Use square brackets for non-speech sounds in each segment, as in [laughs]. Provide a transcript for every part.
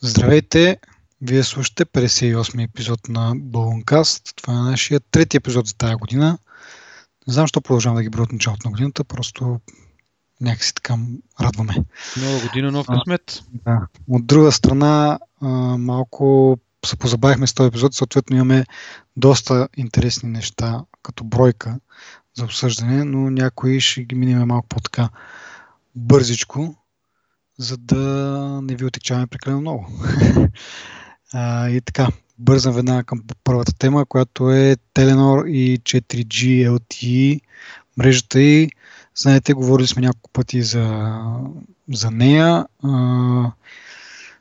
Здравейте! Вие слушате 58 епизод на Балункаст. Това е нашия трети епизод за тази година. Не знам, защо продължавам да ги броя от началото на годината, просто някакси така радваме. Нова година, нов късмет. Да. От друга страна, малко се позабавихме с този епизод, съответно имаме доста интересни неща като бройка за обсъждане, но някои ще ги минем малко по-така бързичко, за да не ви отекчаваме прекалено много. [laughs] а, и така, бързам веднага към първата тема, която е Telenor и 4G LTE мрежата и знаете, говорили сме няколко пъти за, за нея. А,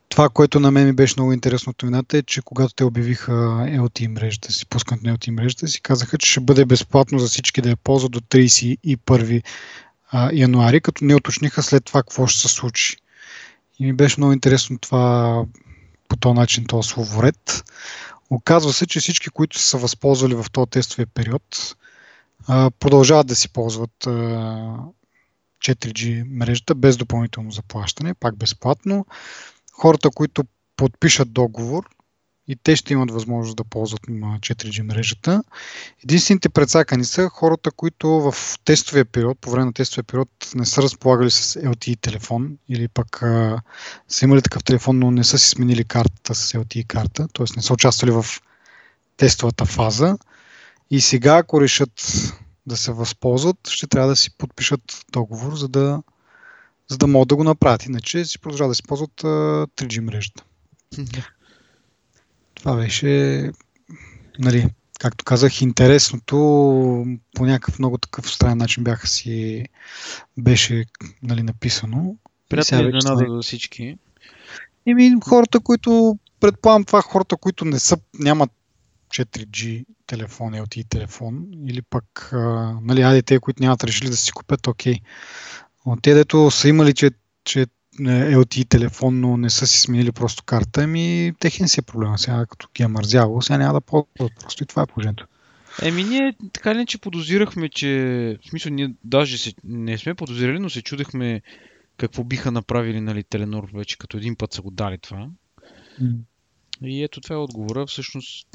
това, което на мен ми беше много интересно от новината е, че когато те обявиха LTE мрежата си, пускането на LTE мрежата си, казаха, че ще бъде безплатно за всички да я ползват до 31 януари, като не уточниха след това какво ще се случи. И ми беше много интересно това по този начин, този словоред. Оказва се, че всички, които са възползвали в този тестовия период, продължават да си ползват 4G мрежата без допълнително заплащане, пак безплатно. Хората, които подпишат договор, и те ще имат възможност да ползват 4G мрежата. Единствените предсакани са хората, които в тестовия период, по време на тестовия период не са разполагали с LTE телефон или пък а, са имали такъв телефон, но не са си сменили картата с LTE карта, т.е. не са участвали в тестовата фаза. И сега, ако решат да се възползват, ще трябва да си подпишат договор, за да, за да могат да го направят. Иначе си продължават да си ползват а, 3G мрежата. Това беше, нали, както казах, интересното по някакъв много такъв странен начин бяха си беше нали, написано. Приятно изненада за всички. Еми, хората, които, предполагам това, хората, които не са, нямат 4G телефон, LTE телефон, или пък, нали, айде те, които нямат решили да си купят, окей. Но те, дето са имали, че, че LTE телефон, но не са си сменили просто карта, ами техен си е проблема. Сега като ги е мързяло, сега няма да ползват. Просто и това е положението. Еми ние така ли, че подозирахме, че в смисъл ние даже се, не сме подозирали, но се чудехме какво биха направили нали, Теленор вече, като един път са го дали това. Mm. И ето това е отговора. Всъщност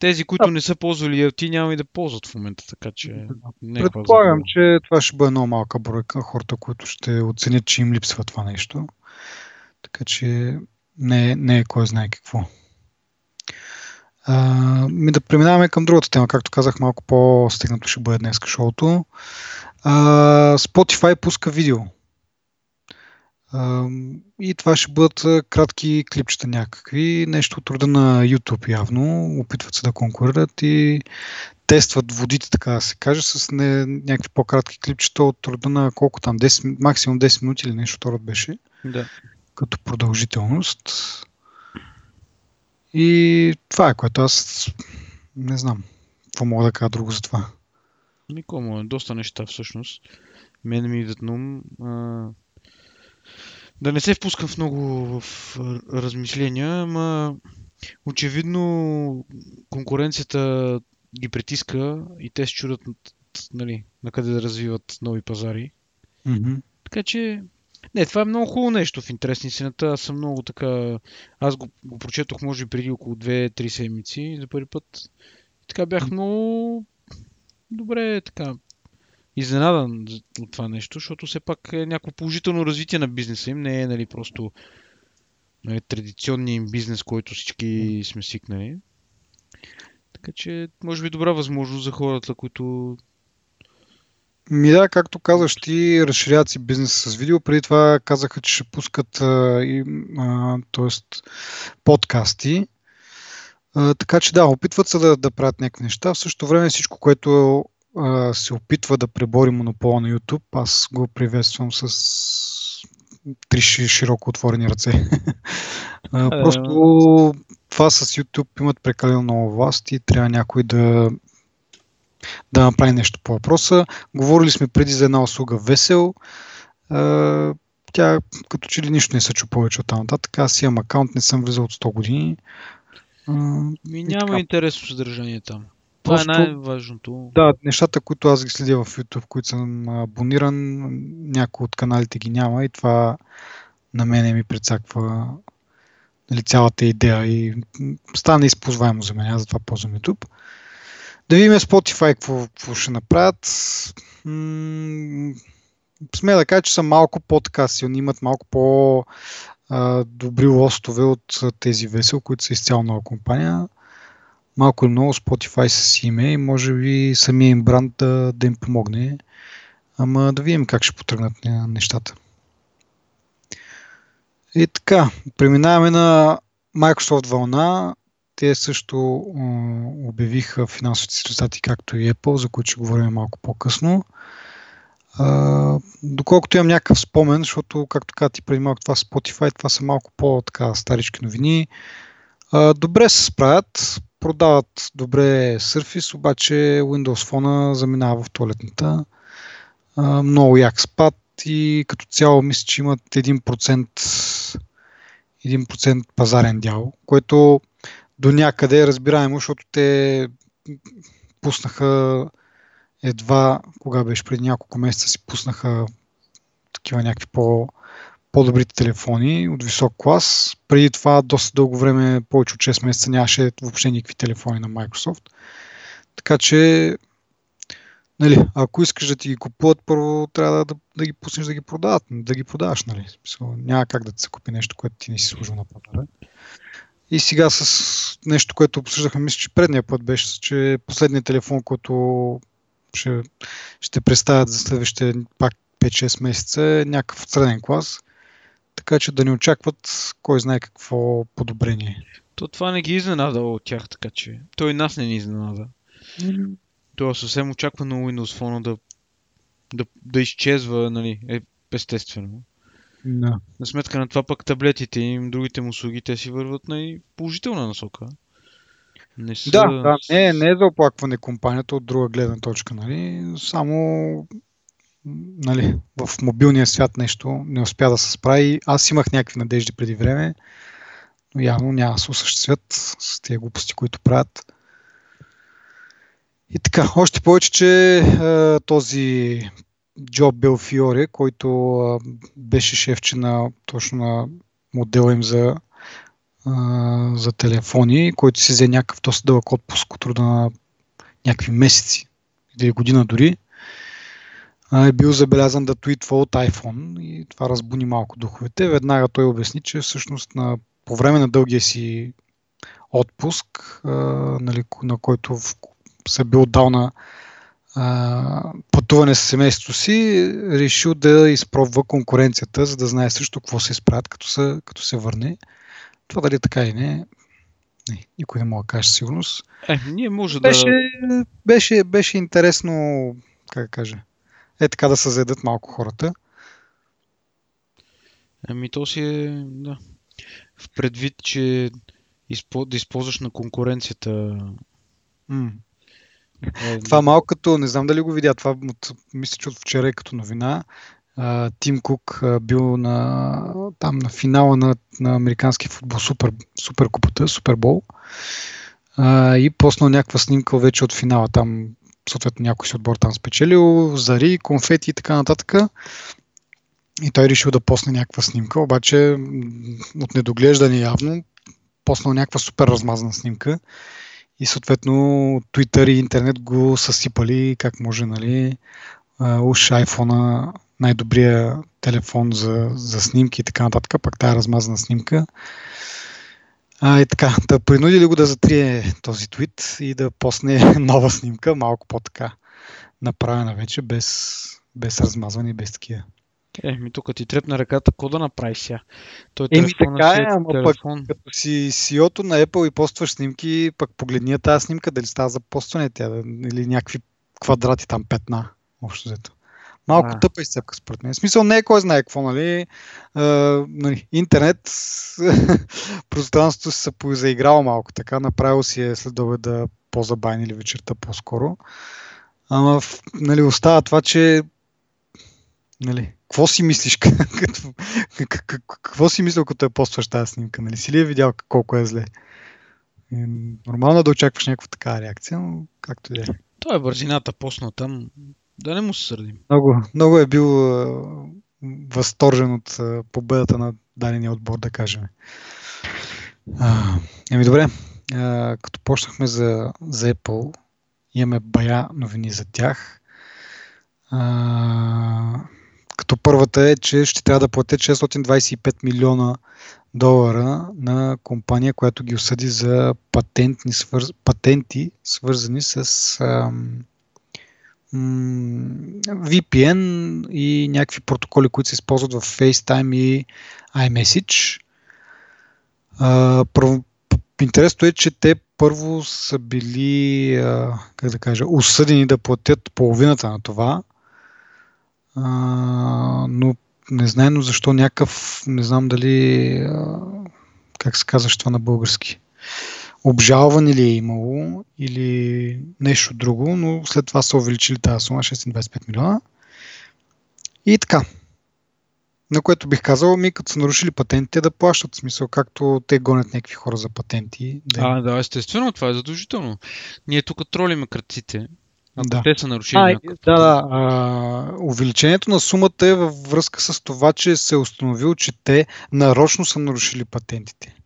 тези, които да. не са ползвали LT, няма и да ползват в момента, така че... Не е Предполагам, че това ще бъде много малка бройка хората, които ще оценят, че им липсва това нещо. Така че не, не е кой знае какво. А, ми да преминаваме към другата тема. Както казах, малко по-стигнато ще бъде днес шоуто. А, Spotify пуска видео и това ще бъдат кратки клипчета някакви, нещо от рода на YouTube явно. Опитват се да конкурират и тестват водите, така да се каже, с не, някакви по-кратки клипчета от рода на колко там, 10, максимум 10 минути или нещо второ беше. Да. Като продължителност. И това е, което аз не знам. Какво мога да кажа друго за това? Никому е доста неща всъщност. Мен ми идват на ум да не се впускам в много в размишления, ама очевидно конкуренцията ги притиска и те се чудят нали, на къде да развиват нови пазари. Mm-hmm. Така че, не, това е много хубаво нещо в интерес истината. Аз съм много така... Аз го, го прочетох може би преди около 2-3 седмици за първи път. И така бях много добре така изненадан от това нещо, защото все пак е някакво положително развитие на бизнеса им, не е нали, просто нали, традиционния им бизнес, който всички сме свикнали. Така че, може би добра възможност за хората, които ми да, както казваш ти, разширяват си бизнеса с видео. Преди това казаха, че ще пускат а, и, а, тоест, подкасти. А, така че да, опитват се да, да правят някакви неща. В същото време всичко, което а, се опитва да пребори монопола на YouTube, аз го приветствам с три широко отворени ръце. [laughs] а, просто това с YouTube имат прекалено много власт и трябва някой да да направи нещо по въпроса. Говорили сме преди за една услуга Весел. А, тя като че ли нищо не се чу повече от там нататък. Аз имам акаунт, не съм влизал от 100 години. А, Ми няма така. интересно съдържание там. Това е най-важното. Да, нещата, които аз ги следя в YouTube, които съм абониран, някои от каналите ги няма и това на мене ми прецаква нали, цялата идея и стана използваемо за мен, аз затова ползвам YouTube. Да видим Spotify какво, какво ще направят. М- сме да кажа, че са малко по-така силни, имат малко по- добри лостове от тези весел, които са изцяло нова компания. Малко или много Spotify с име и може би самия им бранд да, да им помогне. Ама да видим как ще потръгнат нещата. И така, преминаваме на Microsoft вълна. Те също обявиха финансовите си резултати, както и Apple, за които ще говорим малко по-късно. А, доколкото имам някакъв спомен, защото, както каза ти преди малко, това Spotify, това са малко по-така старички новини. А, добре се справят, продават добре Surface, обаче Windows Phone заминава в туалетната. Много як спад и като цяло мисля, че имат 1%, 1% пазарен дял, което до някъде е разбираемо, защото те пуснаха едва, кога беше преди няколко месеца, си пуснаха такива някакви по, по-добрите телефони от висок клас. Преди това доста дълго време, повече от 6 месеца, нямаше въобще никакви телефони на Microsoft. Така че, нали, ако искаш да ти ги купуват, първо трябва да, да, да ги пуснеш да ги продават, да ги продаваш. Нали. Няма как да ти се купи нещо, което ти не си служил на пазара. И сега с нещо, което обсъждахме, мисля, че предния път беше, че последният телефон, който ще, ще представят за следващите пак 5-6 месеца е някакъв среден клас. Така че да не очакват кой знае какво подобрение. То това не ги изненада от тях, така че. Той нас не ни изненада. Mm-hmm. Това съвсем очаквано Windows Phone да, да, да изчезва, нали, е, естествено. No. На сметка на това пък таблетите им, другите му услуги, те си върват на положителна насока. Не са... Да, да не, не е за оплакване компанията от друга гледна точка, нали? Само нали, в мобилния свят нещо не успя да се справи. Аз имах някакви надежди преди време, но явно няма да се осъществят с тези глупости, които правят. И така, още повече, че е, този Джоб Белфиоре, който е, беше шефче на точно на модела им за а, за телефони, който си взе някакъв доста дълъг отпуск от труда на някакви месеци или година дори, е бил забелязан да твитва от iPhone и това разбуни малко духовете. Веднага той обясни, че всъщност на, по време на дългия си отпуск, а, нали, на който в, се бил дал на а, пътуване с семейството си, решил да изпробва конкуренцията, за да знае също какво се изправят, като се, като се върне. Това дали така и не, не никой не мога да каже сигурност. Е, ние може беше, да... Беше, беше интересно, как да кажа, е така да се заедат малко хората. Ами то си е, да. В предвид, че да използваш на конкуренцията. Mm. Е, това малко като, не знам дали го видя, това мисля, че от вчера е като новина. Тим Кук бил на, там на финала на, на американски футбол, супер, супер купата, Супербол. и поснал някаква снимка вече от финала. Там съответно някой си отбор там спечелил, зари, конфети и така нататък. И той решил да посне някаква снимка, обаче от недоглеждане явно поснал някаква супер размазана снимка и съответно Twitter и интернет го съсипали как може, нали, уж iPhone най-добрия телефон за, за снимки и така нататък, пък тая размазана снимка. А, и така, да принуди ли го да затрие този твит и да посне [laughs] нова снимка, малко по-така направена вече, без, без размазване без такива. Е, ми тук ти трепна ръката, какво да направиш сега? Той Еми така е, ама телефон. пък като си CEO-то на Apple и постваш снимки, пък погледни тази снимка, дали става за постване тя, или някакви квадрати там, петна, общо взето. Малко а. тъпа изцепка според мен. В смисъл не е кой знае какво, нали? А, нали интернет, [laughs] пространството се заиграло малко така, направил си е след да по-забавен или вечерта по-скоро. Ама нали, остава това, че нали, какво си мислиш? [laughs] като, какво си мислил, като е постваш тази снимка? Нали? Си ли е видял колко е зле? Нормално е да очакваш някаква такава реакция, но както и да е. Той е бързината посна там. Да не му се сърдим. Много, много е бил възторжен от победата на дадения отбор, да кажем. Еми добре, а, като почнахме за, за Apple, имаме бая новини за тях. А, като първата е, че ще трябва да платят 625 милиона долара на компания, която ги осъди за патентни, свър... патенти, свързани с ам, VPN и някакви протоколи, които се използват в FaceTime и iMessage. Интересното е, че те първо са били, как да кажа, осъдени да платят половината на това, но незнайно защо някакъв, не знам дали, как се казва това на български, обжалване ли е имало или нещо друго, но след това са увеличили тази сума 625 милиона. И така. На което бих казал, ми като са нарушили патентите, да плащат. В смисъл, както те гонят някакви хора за патенти. Да... А, да, естествено, това е задължително. Ние тук тролиме кръците. Ако Да. те са нарушили А, някакъв да, да. А, увеличението на сумата е във връзка с това, че се е установил, че те нарочно са нарушили патентите.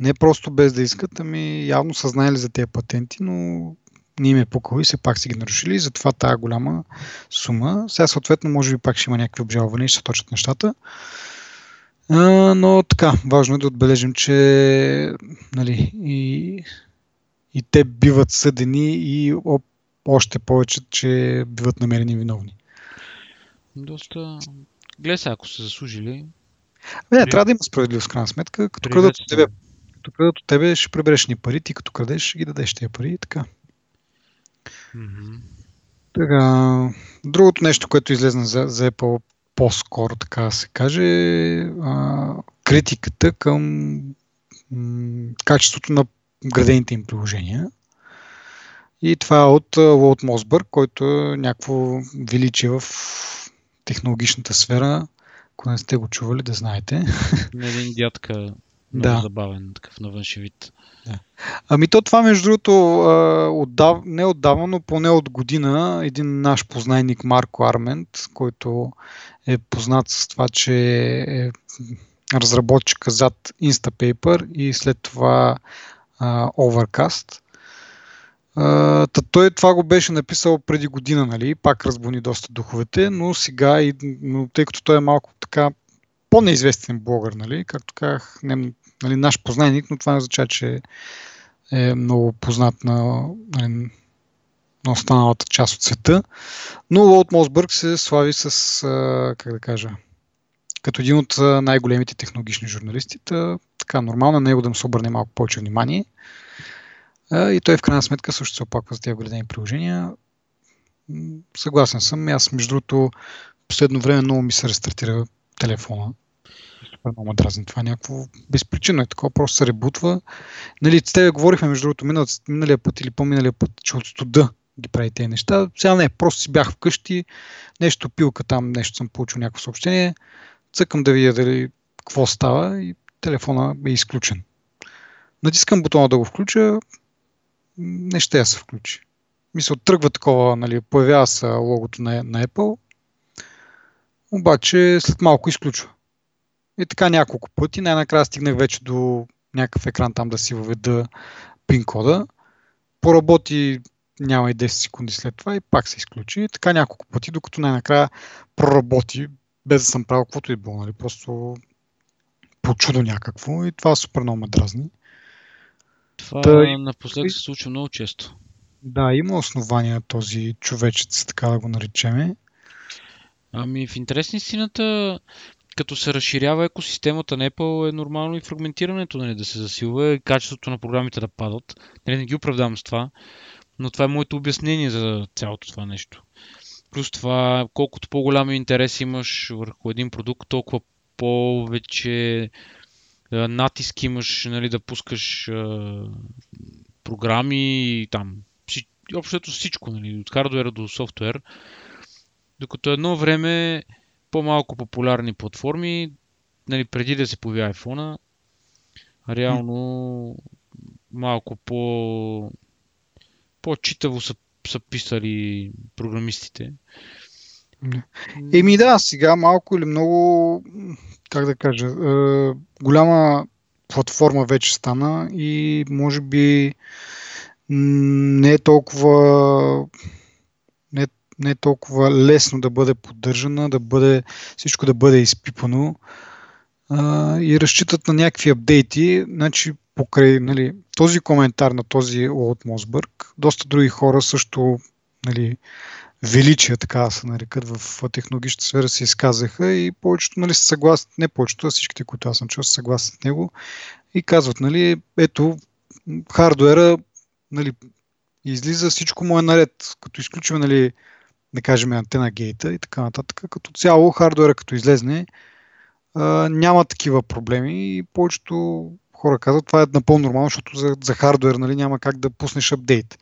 Не просто без да искат, ами явно са знаели за тези патенти, но не им е пукало и все пак си ги нарушили, затова тая голяма сума. Сега съответно може би пак ще има някакви обжалвания и ще се точат нещата. А, но така, важно е да отбележим, че нали, и, и те биват съдени и о, още повече, че биват намерени виновни. Доста... Гледай ако са заслужили. Не, трябва да има справедливост, крайна сметка. Като крадат от тебе, като крадат от тебе, ще прибереш ни пари, ти като крадеш, ще ги дадеш тези пари и така. Мгм. Така, другото нещо, което излезна за, за Apple по-скоро, така да се каже, е а, критиката към м, качеството на градените им приложения. И това е от а, Лоуд Мосбърг, който е някакво величие в технологичната сфера. Ако не сте го чували, да знаете. На един дядка, много Да. забавен, такъв на външен вид. Ами то това, между другото, отдав... не отдавна, но поне от година, един наш познайник Марко Армент, който е познат с това, че е разработчика зад Instapaper и след това а, Overcast. А, та той това го беше написал преди година, нали? Пак разбуни доста духовете, но сега, и, но тъй като той е малко така по-неизвестен блогър, нали? Както казах, не, нали, наш познайник, но това не означава, че е много познат на, нали, на останалата част от света. Но Лоуд Мосбърг се слави с, как да кажа, като един от най-големите технологични журналисти. Та, така, нормално на него да му се обърне малко повече внимание. И той в крайна сметка също се опаква за тези градени приложения. Съгласен съм. Аз, между другото, последно време много ми се рестартира телефона. Супер много дразни това. Някакво безпричинно е такова, просто се ребутва. Нали, с тебе говорихме, между другото, минал, миналия път или по-миналия път, че от студа ги прави тези неща. Сега не, просто си бях вкъщи, нещо пилка там, нещо съм получил някакво съобщение, цъкам да видя дали какво става и телефона е изключен. Натискам бутона да го включа, не ще я се включи. Мисля, тръгва такова, нали, появява се логото на, на Apple, обаче след малко изключва. И така няколко пъти. Най-накрая стигнах вече до някакъв екран там да си въведа пин кода. Поработи няма и 10 секунди след това и пак се изключи. И така няколко пъти, докато най-накрая проработи, без да съм правил каквото и било. Нали? Просто по чудо някакво и това супер много ме дразни. Това Та напоследък се случва много често. Да, има основания този човечец, така да го наречеме. Ами в интерес на истината, като се разширява екосистемата на Apple е нормално и фрагментирането нали, да се засилва и качеството на програмите да падат. Нали, не ги оправдавам с това, но това е моето обяснение за цялото това нещо. Плюс това, колкото по-голям интерес имаш върху един продукт, толкова повече натиск имаш нали, да пускаш а, програми и там. Общото всичко, нали, от хардуера до софтуер. Докато едно време по-малко популярни платформи, нали, преди да се появи iPhone, реално малко по по-читаво са, са писали програмистите. Еми да, сега малко или много, как да кажа, е, голяма платформа вече стана и може би не е толкова не, е толкова лесно да бъде поддържана, да бъде, всичко да бъде изпипано а, и разчитат на някакви апдейти. Значи, покрай нали, този коментар на този от Мосбърг, доста други хора също нали, величия, така да се нарекат, в технологичната сфера се изказаха и повечето нали, са съгласни, не повечето, а всичките, които аз съм чул, са съгласни с него и казват, нали, ето, хардуера нали, излиза, всичко му е наред. Като изключим, нали, да кажем, антена гейта и така нататък, като цяло хардуера като излезне, няма такива проблеми и повечето хора казват, това е напълно нормално, защото за, за хардуер нали, няма как да пуснеш апдейт.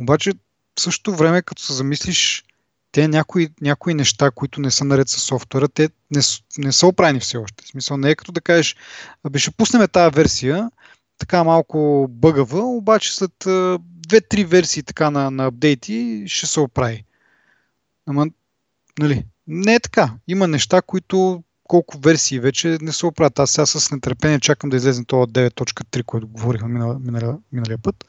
Обаче в същото време, като се замислиш, те някои, някои неща, които не са наред с софтуера, те не, не са оправени все още. В смисъл не е като да кажеш, абе ще пуснем тази версия, така малко бъгава, обаче след две-три версии така на, на апдейти ще се оправи. Ама, нали, не е така. Има неща, които колко версии вече не се оправят. Аз сега с нетърпение чакам да излезе това 9.3, което говорихме миналия, миналия, миналия път.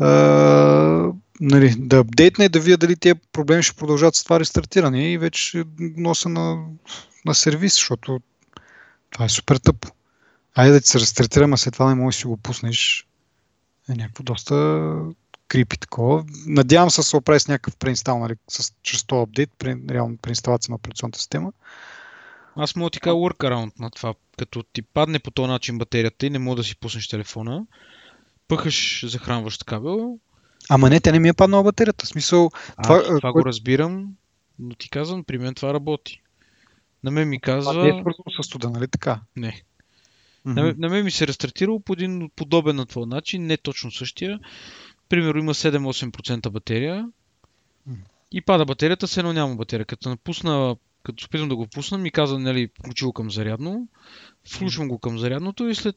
Uh, нали, да апдейтне и да видя дали тези проблеми ще продължат с това рестартиране и вече носа на, на сервис, защото това е супер тъпо. Айде да ти се рестартирам, а след това не можеш да си го пуснеш. Е някакво доста крипи такова. Надявам се да се оправи с някакъв преинстал, нали, с, чрез този апдейт, при, реално преинсталация на операционната система. Аз мога ти кажа workaround на това. Като ти падне по този начин батерията и не мога да си пуснеш телефона, пъхаш захранващ кабел, Ама не, тя не ми е паднала батерията. В смисъл, а, това, това кой... го разбирам, но ти казвам, при мен това работи. На мен ми казва... Това не е свързано с студа, нали така? Не. Mm-hmm. На, на мен ми се рестартирало по един подобен на твой начин, не точно същия. Примерно има 7-8% батерия и пада батерията, се едно няма батерия. Като напусна, като опитвам да го пусна, ми каза, нали, включил към зарядно, включвам го към зарядното и след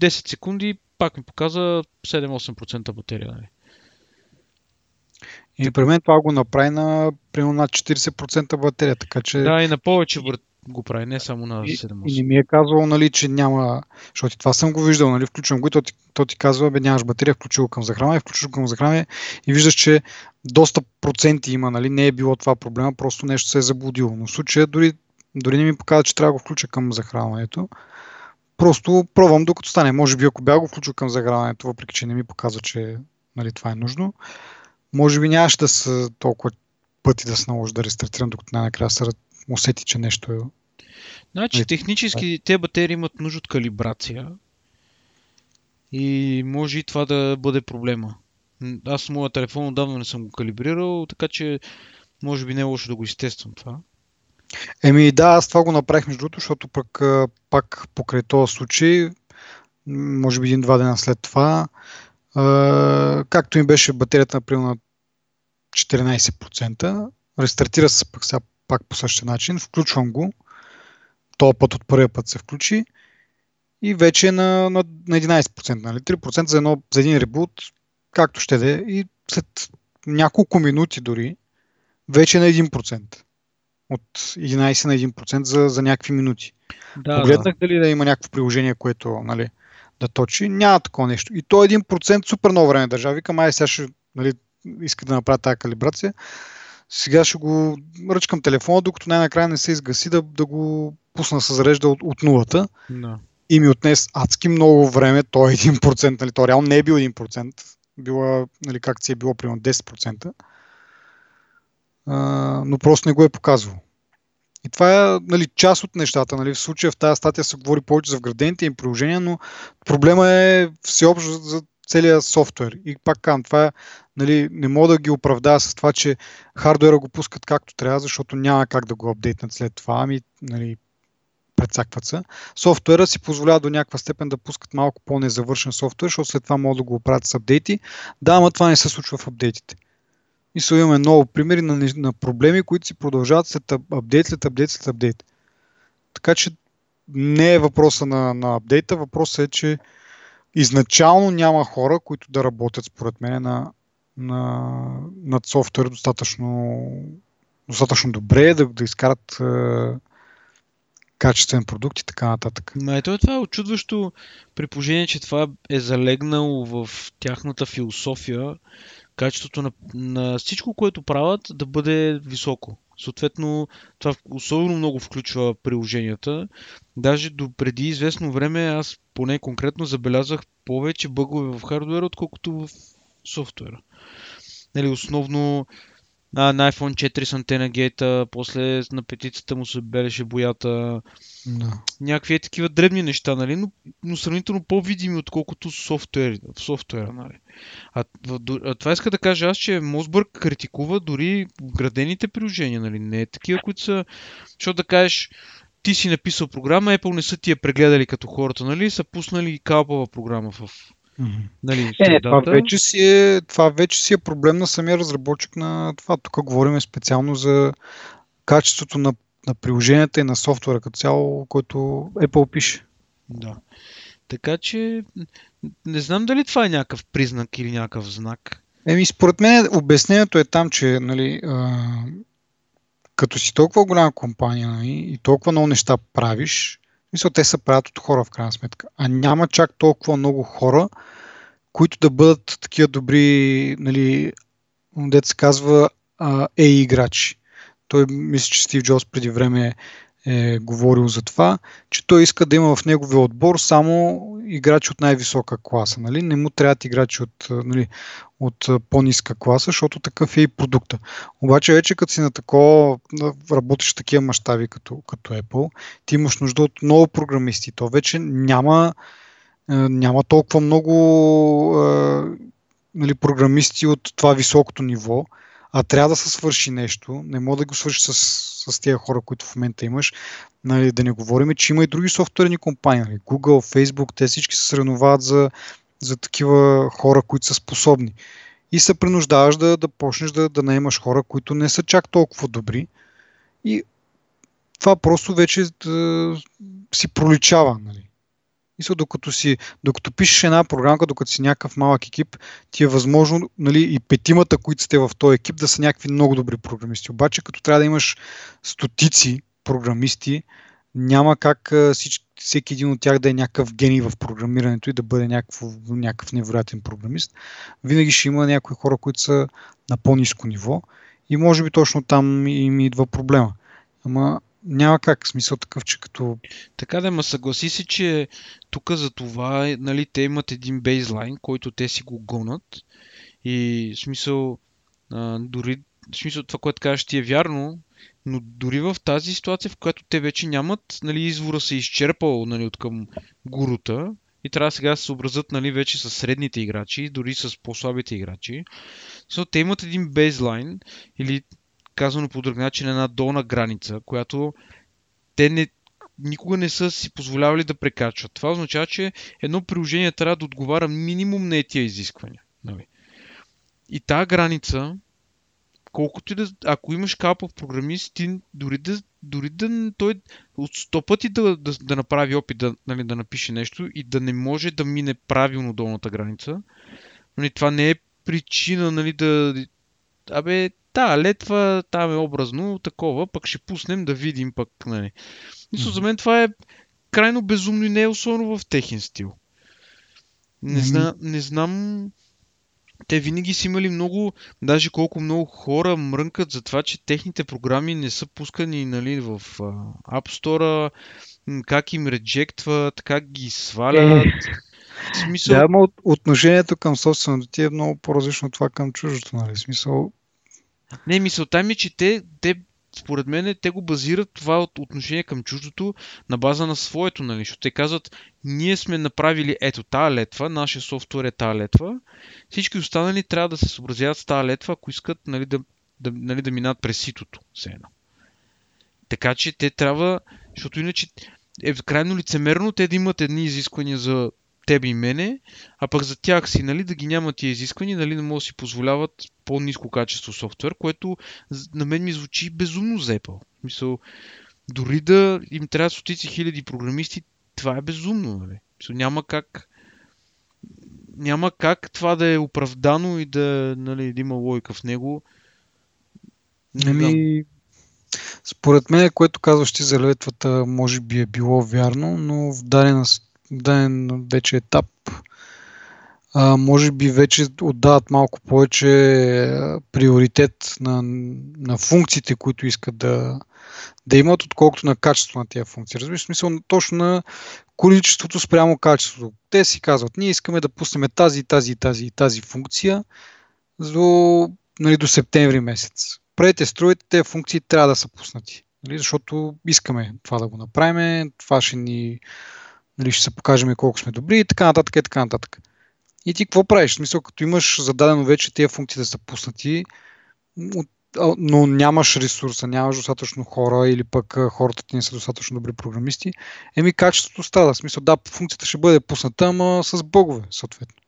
10 секунди пак ми показа 7-8% батерия. Нали. И при мен това го направи на примерно над 40% батерия, така че... Да, и на повече го прави, не само на 7 И, и не ми е казвал, нали, че няма... Защото това съм го виждал, нали, включвам го и то ти, то ти казва, бе, нямаш батерия, включи го към захранване, включиш го към захранване и виждаш, че доста проценти има, нали, не е било това проблема, просто нещо се е заблудило. Но в случая дори, дори не ми показва, че трябва да го включа към захранването. Просто пробвам докато стане. Може би ако бях го включил към захранването, въпреки че не ми показва, че нали, това е нужно, може би нямаше да са толкова пъти да се наложи да рестартирам, докато най-накрая се усети, че нещо е. Значи, е, технически те батерии имат нужда от калибрация и може и това да бъде проблема. Аз с моя телефон отдавна не съм го калибрирал, така че може би не е лошо да го изтествам това. Еми да, аз това го направих между другото, защото пък пак покрай този случай, може би един-два дена след това, както им беше батерията, например, на 14%, рестартира се пък сега пак по същия начин, включвам го, този път от първия път се включи и вече е на, на, на 11%, нали? 3% за, едно, за един ребут, както ще да е, и след няколко минути дори, вече е на 1%. От 11 на 1% за, за някакви минути. Да, Погледнах да. дали да има някакво приложение, което нали, да точи. Няма такова нещо. И то е 1% супер много време държава. Викам, ай сега ще нали, иска да направя тази калибрация. Сега ще го ръчкам телефона, докато най-накрая не се изгаси, да, да го пусна с зарежда от, от нулата. No. И ми отнес адски много време, то е 1%, нали, то реално не е бил 1%, била, нали, как си е било примерно 10%, а, но просто не го е показвал. И това е нали, част от нещата. Нали. В случая в тази статия се говори повече за вградените им приложения, но проблема е всеобщо за целият софтуер. И пак казвам, това нали, не мога да ги оправдая с това, че хардуера го пускат както трябва, защото няма как да го апдейтнат след това. Ами, нали, прецакват се. Софтуера си позволява до някаква степен да пускат малко по-незавършен софтуер, защото след това могат да го оправят с апдейти. Да, ама това не се случва в апдейтите. И са имаме много примери на, на проблеми, които си продължават след апдейт, след апдейт, след апдейт. Така че не е въпроса на, на апдейта, въпросът е, че изначално няма хора, които да работят, според мен, на, на, над софтуер достатъчно, достатъчно добре, да, да изкарат е, качествен продукт и така нататък. Но ето е това очудващо при положение, че това е залегнало в тяхната философия, качеството на, на всичко, което правят, да бъде високо. Съответно, това особено много включва приложенията. Даже до преди известно време аз поне конкретно забелязах повече бъгове в хардуера, отколкото в софтуера. Нали, основно а, на iPhone 4 с антена гейта, после на петицата му се белеше боята. Да. Някакви е такива дребни неща, нали? но, но сравнително по-видими, отколкото софтуер, в софтуера. Нали? А, а, това иска да кажа аз, че Мосбърг критикува дори вградените приложения, нали? не е такива, които са... Защото да кажеш, ти си написал програма, Apple не са ти я прегледали като хората, нали? Са пуснали калпава програма в. Нали, Е, не, това вече, си е, това вече си е проблем на самия разработчик на това. Тук говорим специално за качеството на, на приложенията и на софтуера като цяло, който Apple пише. Да. Така че не знам дали това е някакъв признак или някакъв знак. Еми, според мен обяснението е там, че нали, а, като си толкова голяма компания нали, и толкова много неща правиш, мисля, те се правят от хора в крайна сметка, а няма чак толкова много хора, които да бъдат такива добри, нали, дет се казва, е играчи. Той мисля, че Стив Джобс преди време е говорил за това, че той иска да има в неговия отбор само играчи от най-висока класа. Нали? Не му трябват играчи от, а, нали, от а, по-ниска класа, защото такъв е и продукта. Обаче вече като си на такова, на- работиш такива мащаби като, като Apple, ти имаш нужда от много програмисти. То вече няма, няма толкова много нали, програмисти от това високото ниво, а трябва да се свърши нещо. Не мога да го свърши с, с тези хора, които в момента имаш. Нали, да не говорим, че има и други софтуерни компании. Нали, Google, Facebook, те всички се съревновават за, за такива хора, които са способни. И се принуждаваш да, да почнеш да, да наемаш хора, които не са чак толкова добри. И това просто вече да, си проличава. Нали. Мисля, докато, си, докато пишеш една програмка, докато си някакъв малък екип, ти е възможно нали, и петимата, които сте в този екип, да са някакви много добри програмисти. Обаче, като трябва да имаш стотици програмисти, няма как всич, всеки един от тях да е някакъв гений в програмирането и да бъде някакво, някакъв невероятен програмист. Винаги ще има някои хора, които са на по-низко ниво и може би точно там им идва проблема. Ама няма как, смисъл такъв, че като Така да, ма съгласи се, че тук за това, нали, те имат един бейзлайн, който те си го гонат. И смисъл, а, дори, смисъл това, което кажеш ти е вярно, но дори в тази ситуация, в която те вече нямат, нали, извора се е изчерпал, нали, от към гурута и трябва сега да се съобразят, нали, вече с средните играчи, дори с по-слабите играчи. So, те имат един бейзлайн или казано по друг начин една долна граница, която те не, никога не са си позволявали да прекачват. Това означава, че едно приложение трябва да отговаря минимум на тия изисквания. Нали? И тази граница, колкото и да, ако имаш капав програмист, ти дори да, дори да той от сто пъти да, да, да направи опит да, нали, да напише нещо и да не може да мине правилно долната граница, нали, това не е причина нали, да... Абе, да, летва, там е образно, такова, пък ще пуснем да видим пък, нали. Мисля, за мен това е крайно безумно и не е особено в техен стил. Не, зна, не знам... Те винаги са имали много, даже колко много хора мрънкат за това, че техните програми не са пускани нали, в App Store, как им реджектват, как ги свалят. Смисъл, Да, от- отношението към собственото ти е много по-различно от това към чуждото, нали? Смисъл, Не, мисълта ми е, че те, те според мен, те го базират това от отношение към чуждото на база на своето, нали? Защото те казват, ние сме направили ето тази летва, нашия софтуер е тази летва, всички останали трябва да се съобразяват с тази летва, ако искат нали, да, да, нали, да минат през ситото. Все едно. Така че те трябва, защото иначе е крайно лицемерно те да имат едни изисквания за тебе и мене, а пък за тях си, нали, да ги нямат тия изисквания, нали, не могат да си позволяват по-низко качество софтуер, което на мен ми звучи безумно. В Мисъл, дори да им трябва стотици хиляди програмисти, това е безумно, нали? Мисъл, няма как няма как това да е оправдано и да, нали, да има логика в него. Не ами, Според мен, което казваш ти за летвата, може би е било вярно, но в даден, в даден вече етап а, може би вече отдават малко повече приоритет на, на функциите, които искат да, да имат, отколкото на качество на тези функции. Разбираш, смисъл точно на количеството спрямо качеството. Те си казват, ние искаме да пуснем тази, тази, тази, тази функция до, нали, до септември месец. Предите строите, тези функции трябва да са пуснати. Нали, защото искаме това да го направим, това ще ни нали, ще се покажем колко сме добри и така нататък и така нататък. И ти какво правиш? В смисъл, като имаш зададено вече тези функции да са пуснати, но нямаш ресурса, нямаш достатъчно хора или пък хората ти не са достатъчно добри програмисти, еми качеството страда. В смисъл, да, функцията ще бъде пусната, ама с богове, съответно.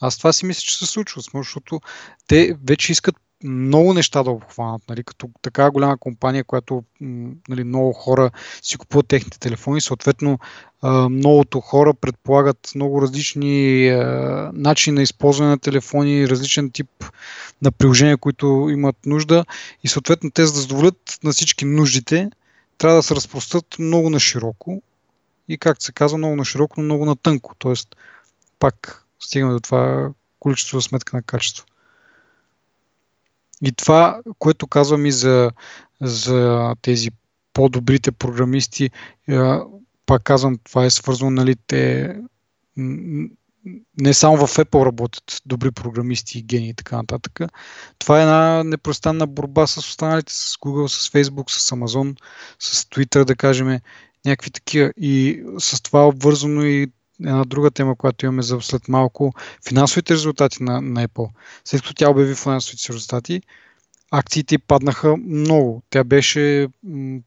Аз това си мисля, че се случва, защото те вече искат много неща да обхванат, нали, като така голяма компания, която нали, много хора си купуват техните телефони, съответно многото хора предполагат много различни начини на използване на телефони, различен тип на приложения, които имат нужда и съответно те за да задоволят на всички нуждите, трябва да се разпростат много на широко и както се казва, много на широко, но много на тънко. Тоест, пак стигаме до това количество сметка на качество. И това, което казвам и за, за тези по-добрите програмисти, пак казвам, това е свързано, нали, те не само в Apple работят добри програмисти и гении и така нататък. Това е една непрестанна борба с останалите, с Google, с Facebook, с Amazon, с Twitter, да кажем, някакви такива. И с това обвързано и една друга тема, която имаме за след малко, финансовите резултати на, на Apple. След като тя обяви финансовите резултати, акциите паднаха много. Тя беше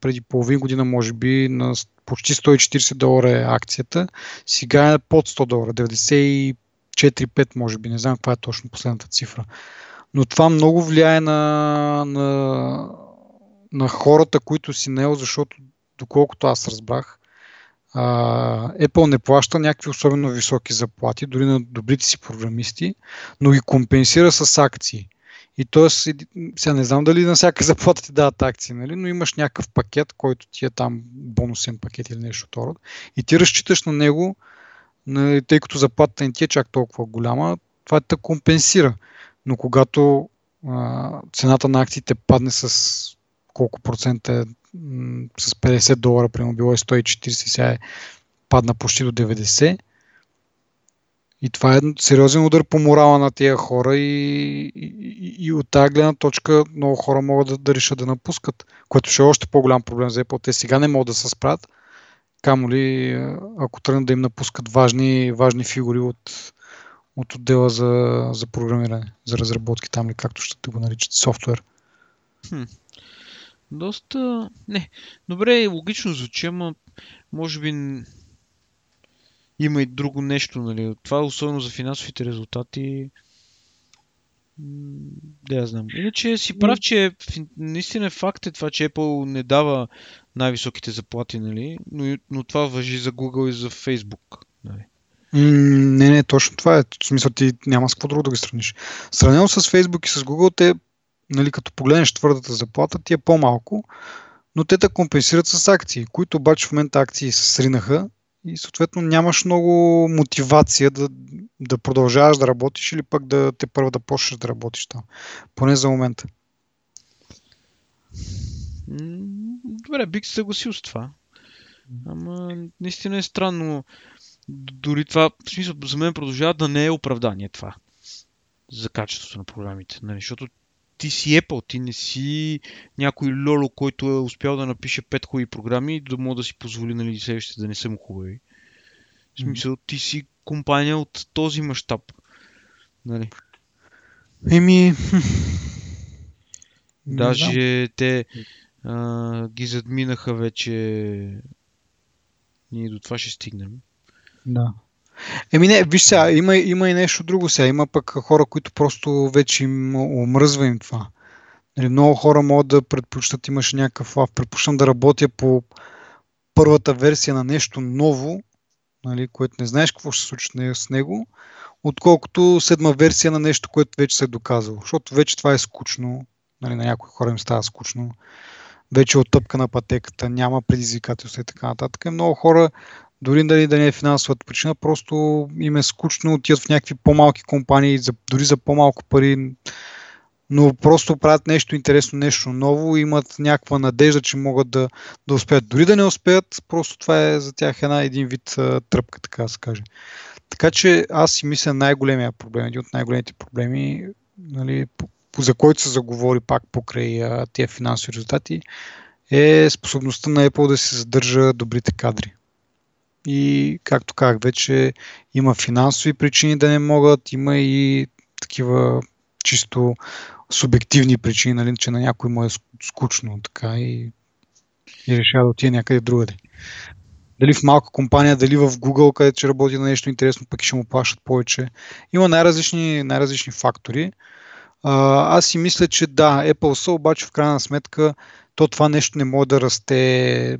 преди половин година, може би, на почти 140 долара е акцията. Сега е под 100 долара, 94-5 може би, не знам каква е точно последната цифра. Но това много влияе на, на, на хората, които си наел, защото доколкото аз разбрах, Apple не плаща някакви особено високи заплати, дори на добрите си програмисти, но ги компенсира с акции. И т.е. сега не знам дали на всяка заплата ти дават акции, нали? но имаш някакъв пакет, който ти е там бонусен пакет или нещо второ. И ти разчиташ на него, нали, тъй като заплатата не ти е чак толкова голяма, това те компенсира. Но когато а, цената на акциите падне с колко процента е с 50 долара, примерно било е 140, сега е падна почти до 90, и това е сериозен удар по морала на тия хора и, и, и от тази гледна точка много хора могат да, да решат да напускат, което ще е още по-голям проблем за Apple. Те сега не могат да се справят, камо ли ако тръгнат да им напускат важни, важни фигури от, от отдела за, за програмиране, за разработки там ли, както ще го наричат, софтуер. Хм. Доста... Не. Добре, логично звучи, ама може би има и друго нещо, нали. Това особено за финансовите резултати. Да, я знам. Иначе си прав, че наистина факт е това, че Apple не дава най-високите заплати, нали? Но, но това въжи за Google и за Facebook. Нали? Не, не, точно това е. В смисъл ти няма с какво друго да ги сравниш. Сравнено с Facebook и с Google, те, нали, като погледнеш твърдата заплата, ти е по-малко, но те те компенсират с акции, които обаче в момента акции се сринаха и съответно нямаш много мотивация да, да продължаваш да работиш или пък да те първо да почнеш да работиш там. Поне за момента. Добре, бих се съгласил с това. Ама наистина е странно. Дори това, в смисъл, за мен продължава да не е оправдание това. За качеството на програмите. Нали? Защото ти си Apple, ти не си някой лоло, който е успял да напише пет хубави програми да мога да си позволи нали, следващите да не са му хубави. В смисъл, ти си компания от този мащаб. Нали? Еми... [laughs] Даже те а, ги задминаха вече. Ние до това ще стигнем. Да. Еми не, виж сега, има, има и нещо друго сега. Има пък хора, които просто вече им омръзва им това. Нали, много хора могат да предпочитат, имаш някакъв лав, предпочитам да работя по първата версия на нещо ново, нали, което не знаеш какво ще се случи с него, отколкото седма версия на нещо, което вече се е доказало. Защото вече това е скучно, нали, на някои хора им става скучно. вече оттъпка на пътеката, няма предизвикателства и така нататък. Много хора, дори дали да не е финансовата причина, просто им е скучно, отиват в някакви по-малки компании, за, дори за по-малко пари, но просто правят нещо интересно, нещо ново, имат някаква надежда, че могат да, да успеят. Дори да не успеят, просто това е за тях една един вид а, тръпка, така да се каже. Така че аз си мисля най-големия проблем, един от най-големите проблеми, нали, за който се заговори пак покрай а, тия финансови резултати, е способността на Apple да се задържа добрите кадри. И, както казах вече, има финансови причини да не могат, има и такива чисто субективни причини, нали, че на някой му е скучно така и, и решава да отиде някъде другаде. Дали в малка компания, дали в Google, където ще работи на нещо интересно, пък ще му плащат повече. Има най-различни, най-различни фактори. Аз си мисля, че да, Apple са, обаче в крайна сметка то това нещо не може да расте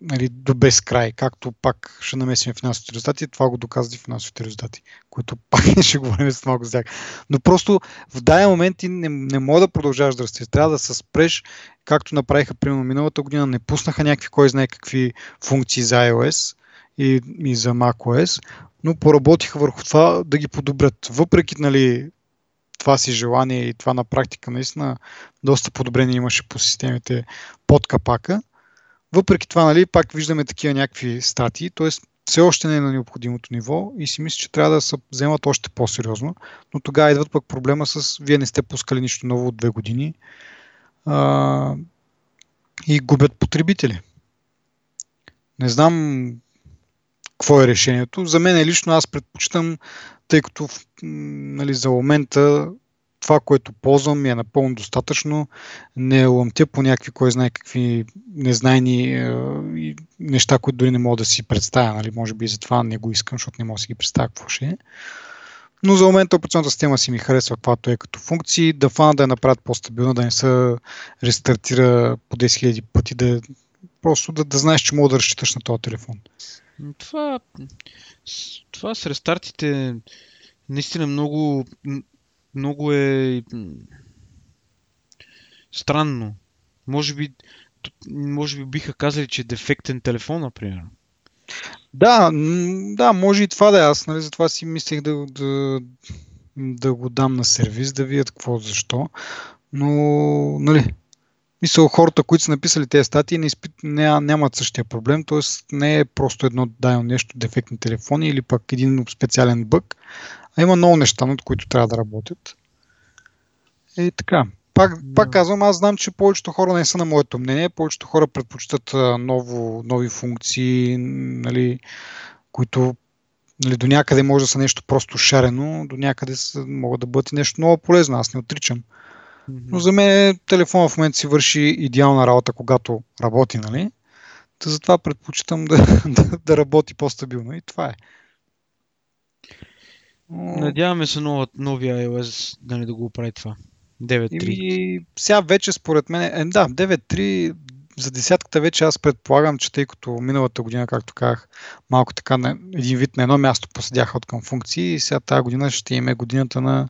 нали, до безкрай, както пак ще намесим финансовите резултати, това го доказва и финансовите резултати, които пак [laughs] ще говорим с малко за Но просто в даден момент ти не, не мога да продължаваш да растеш. Трябва да се спреш, както направиха примерно миналата година, не пуснаха някакви кой знае какви функции за iOS и, и за macOS, но поработиха върху това да ги подобрят. Въпреки нали, това си желание и това на практика наистина доста подобрение имаше по системите под капака. Въпреки това, нали, пак виждаме такива някакви статии, т.е. все още не е на необходимото ниво и си мисля, че трябва да се вземат още по-сериозно, но тогава идват пък проблема с вие не сте пускали нищо ново от две години а, и губят потребители. Не знам какво е решението. За мен лично аз предпочитам, тъй като нали, за момента това, което ползвам, ми е напълно достатъчно. Не лъмтя по някакви, кой знае какви незнайни е, неща, които дори не мога да си представя. Нали? Може би и затова не го искам, защото не мога да си ги представя какво ще е. Но за момента операционната система си ми харесва каквато е като функции. Да фана да я направят по-стабилна, да не се рестартира по 10 000 пъти, да просто да, да знаеш, че мога да разчиташ на този телефон. Това, това с рестартите наистина много много е странно. Може би, може би биха казали, че е дефектен телефон, например. Да, да, може и това да е. Аз нали, затова си мислех да, да, да го дам на сервис, да видят какво, защо. Но, нали, мисля, хората, които са написали тези статии, не изпит, не, нямат същия проблем, т.е. не е просто едно дадено нещо, дефектни телефони или пък един специален бък, а има много неща, над които трябва да работят. И така. Пак, да. пак казвам, аз знам, че повечето хора не са на моето мнение. Повечето хора предпочитат ново, нови функции, нали, които нали, до някъде може да са нещо просто шарено, до някъде са, могат да бъдат и нещо много полезно. Аз не отричам. Но за мен телефона в момента си върши идеална работа, когато работи, нали? Та затова предпочитам да, [laughs] да, да работи по-стабилно. И това е. Надяваме се нова, новия iOS нали, да го прави това. 9.3. И сега вече според мен, е, да, 9.3 за десятката вече аз предполагам, че тъй като миналата година, както казах, малко така на един вид на едно място поседяха от към функции и сега тази година ще имаме годината на,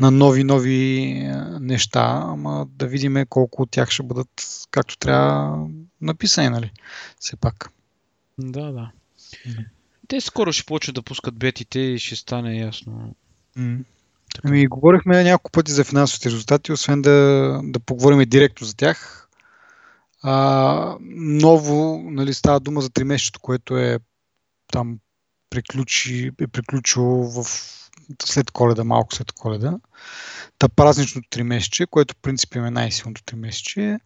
на нови, нови е, неща, ама да видим колко от тях ще бъдат както трябва написани, нали? Все пак. Да, да. Те скоро ще почват да пускат бетите и ще стане ясно. Mm. Ами, говорихме няколко пъти за финансовите резултати, освен да, да поговорим директно за тях. А, ново, нали, става дума за 3 месечето, което е там приключи, е приключило в, след коледа, малко след коледа. Та празничното 3 месече, което в принцип е най-силното 3 месече.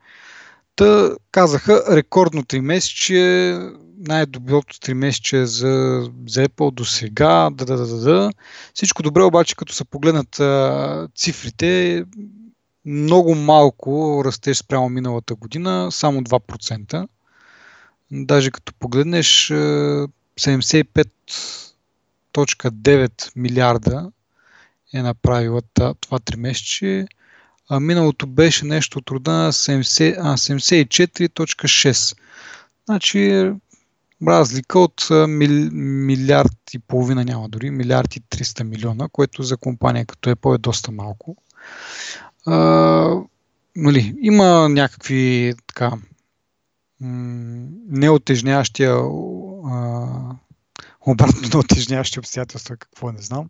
Та казаха рекордно 3 месече, най-доброто 3 месече за, за Apple до сега, да, да, да, да. Всичко добре, обаче като се погледнат а, цифрите, много малко растеж спрямо миналата година, само 2%. Даже като погледнеш 75.9 милиарда е направила това 3 месече а миналото беше нещо от рода на 74.6. Значи разлика от мили, милиард и половина няма дори, милиард и 300 милиона, което за компания като Apple е доста малко. А, нали, има някакви така неотежняващия обратно на отежняващи обстоятелства, какво не знам.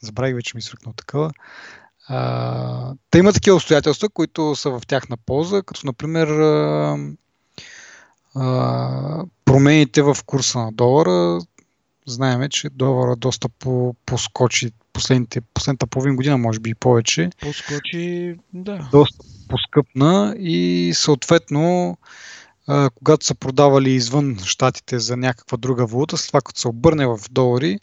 Забравих вече ми свъркнал такава. А, те има такива обстоятелства, които са в тяхна полза, като например а, а, промените в курса на долара. Знаеме, че долара доста по, поскочи последните, последната половин година, може би и повече. Поскочи, да. Доста поскъпна и съответно а, когато са продавали извън щатите за някаква друга валута, след това като се обърне в долари,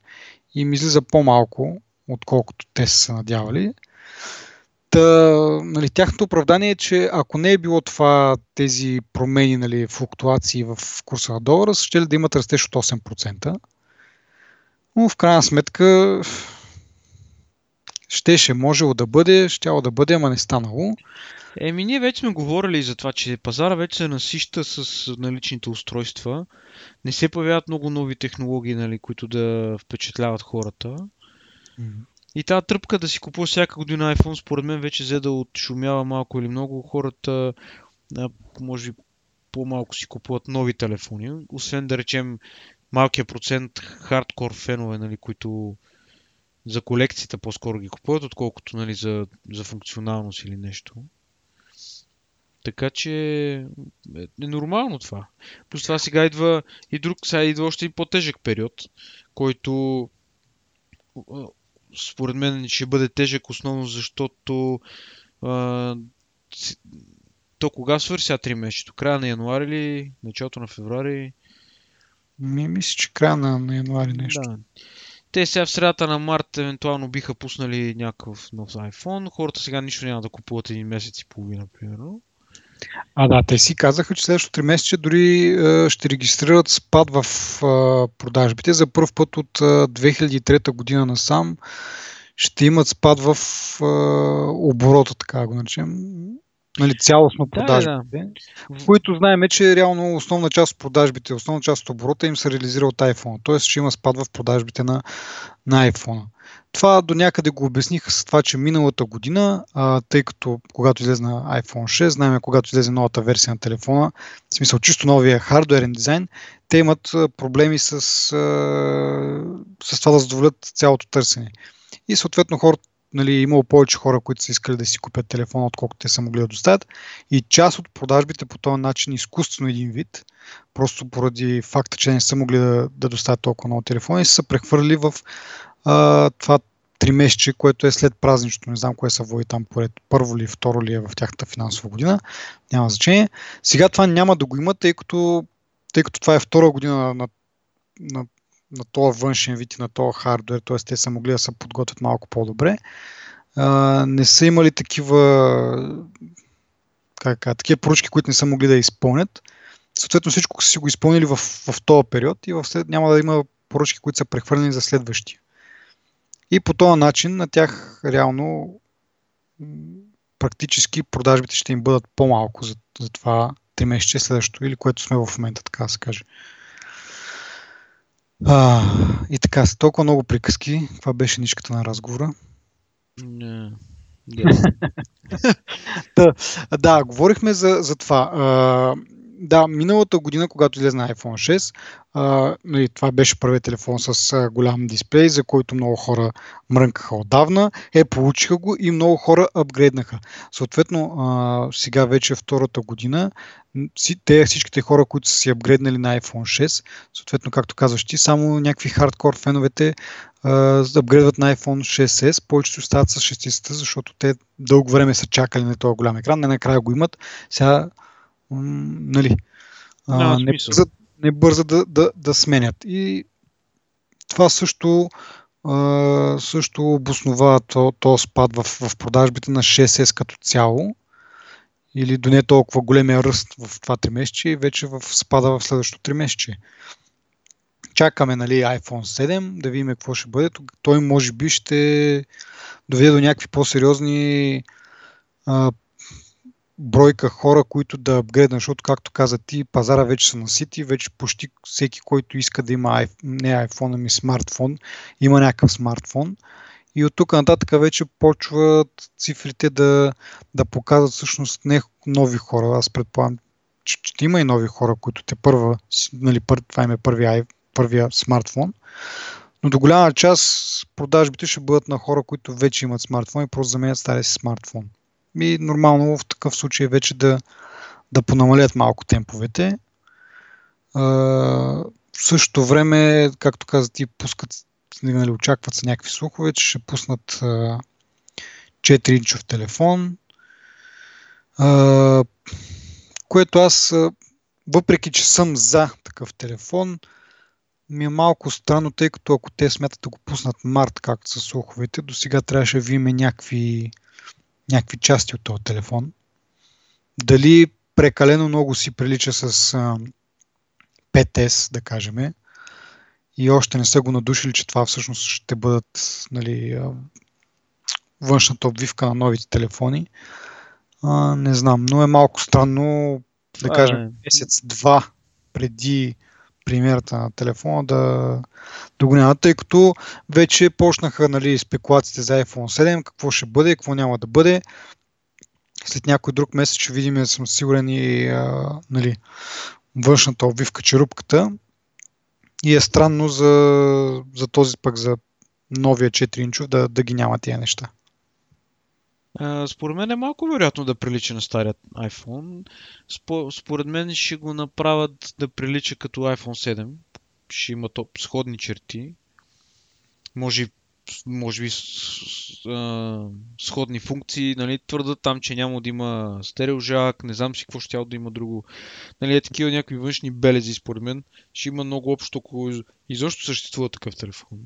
им излиза по-малко, отколкото те са се надявали. Та, нали, тяхното оправдание е, че ако не е било това, тези промени, нали, флуктуации в курса на долара, ще ли да имат растеж от 8%. Но в крайна сметка щеше, можело да бъде, щяло да бъде, ама не станало. Еми, ние вече сме говорили за това, че пазара вече се насища с наличните устройства. Не се появяват много нови технологии, нали, които да впечатляват хората. Mm-hmm. И тази тръпка да си купува всяка година iPhone, според мен вече взе да отшумява малко или много. Хората, може би по-малко си купуват нови телефони. Освен да речем малкия процент хардкор фенове, нали, които за колекцията по-скоро ги купуват, отколкото нали, за, за функционалност или нещо. Така че е нормално това. Плюс това сега идва и друг, сега идва още и по-тежък период, който според мен ще бъде тежък основно защото а, то кога свърши сега 3 месеца? Края на януари или началото на феврари? Ми мисля, че края на, на януари нещо. Да. Те сега в средата на март евентуално биха пуснали някакъв нов iPhone. Хората сега нищо няма да купуват един месец и половина, примерно. А да, те си казаха, че следващото 3 месеца дори е, ще регистрират спад в е, продажбите. За първ път от е, 2003 година насам ще имат спад в е, оборота, така го наречем. Нали, цялостно продажбите, да, да. в които знаем, че реално основна част от продажбите, основна част от оборота им се реализира от iPhone. Тоест ще има спад в продажбите на, на iPhone. Това до някъде го обясниха с това, че миналата година, а, тъй като когато излезе iPhone 6, знаем когато излезе новата версия на телефона, в смисъл чисто новия хардуерен дизайн, те имат проблеми с, с това да задоволят цялото търсене. И съответно хората нали, имало повече хора, които са искали да си купят телефона, отколкото те са могли да доставят. И част от продажбите по този начин, изкуствено един вид, просто поради факта, че не са могли да, да доставят толкова много телефони, са прехвърли в това три месече, което е след празничното. Не знам кое са води там поред първо ли, второ ли е в тяхната финансова година. Няма значение. Сега това няма да го има, тъй като, тъй като това е втора година на, на, на, този външен вид и на този хардвер, т.е. те са могли да се подготвят малко по-добре. А, не са имали такива как, такива поръчки, които не са могли да изпълнят. Съответно всичко са си го изпълнили в, в този период и в след, няма да има поръчки, които са прехвърлени за следващия. И по този начин на тях реално практически продажбите ще им бъдат по-малко за, за това 3 месеца следващото или което сме в момента, така да се каже. А, и така, с толкова много приказки, това беше нишката на разговора. Не. [laughs] да, да, говорихме за, за това. А, да, миналата година, когато излезе iPhone 6, а, нали, това беше първият телефон с а, голям дисплей, за който много хора мрънкаха отдавна. Е, получиха го и много хора апгрейднаха. Съответно, а, сега вече втората година, те всичките хора, които са си апгрейднали на iPhone 6, съответно, както казваш ти, само някакви хардкор феновете апгрейдват на iPhone 6s, повечето остават с 6 защото те дълго време са чакали на този голям екран, не накрая го имат. Сега нали, а, не, бързат, не бързат да, да, да сменят. И това също, а, също обоснова то, то спад в, в продажбите на 6S като цяло или до не толкова големия ръст в това 3 месече и вече в спада в следващото 3 месече. Чакаме нали, iPhone 7 да видим какво ще бъде. Той може би ще доведе до някакви по-сериозни а, бройка хора, които да апгрейднат, защото, както каза ти, пазара вече са насити, вече почти всеки, който иска да има не iPhone, ами смартфон, има някакъв смартфон И от тук нататък вече почват цифрите да, да показват всъщност не нови хора. Аз предполагам, че, че има и нови хора, които те първа, нали, пър, това им е първия, първия смартфон. Но до голяма част продажбите ще бъдат на хора, които вече имат смартфон и просто заменят стария си смартфон. И нормално в такъв случай вече да, да понамалят малко темповете. В същото време, както каза ти, пускат, нали, очакват се някакви слухове, че ще пуснат а, 4-инчов телефон, което аз, въпреки че съм за такъв телефон, ми е малко странно, тъй като ако те смятат да го пуснат март, както са слуховете, до сега трябваше да видим някакви, някакви части от този телефон. Дали прекалено много си прилича с а, 5S, да кажем, и още не са го надушили, че това всъщност ще бъдат нали, външната обвивка на новите телефони. А, не знам, но е малко странно, да кажем, е. месец-два преди премиерата на телефона да, да го няма, тъй като вече почнаха нали, спекулациите за iPhone 7, какво ще бъде, какво няма да бъде. След някой друг месец ще видим, съм сигурен и а, нали, външната обвивка, черупката. И е странно за, за този пък за новия 4 инчов да, да ги няма тия неща. Според мен е малко вероятно да прилича на старият iPhone. Според мен ще го направят да прилича като iPhone 7. Ще има топ сходни черти. Може, може би сходни функции. Нали, твърдат там, че няма да има стереожак, не знам си какво ще да има друго. Нали, е такива някакви външни белези, според мен. Ще има много общо, ако изобщо съществува такъв телефон.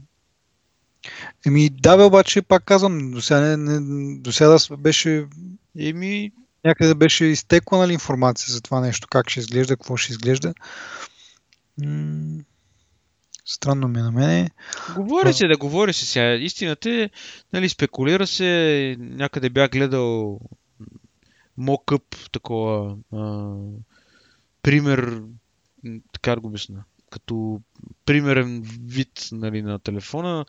Еми, да, бе, обаче, пак казвам, до сега, не, не, до сега беше. Еми. Някъде беше изтекла нали, информация за това нещо, как ще изглежда, какво ще изглежда. М- странно ми е на мене. Говори се, да говори се сега. Истината е, нали, спекулира се, някъде бях гледал мокъп, такова а, пример, така да го обясна, като примерен вид нали, на телефона,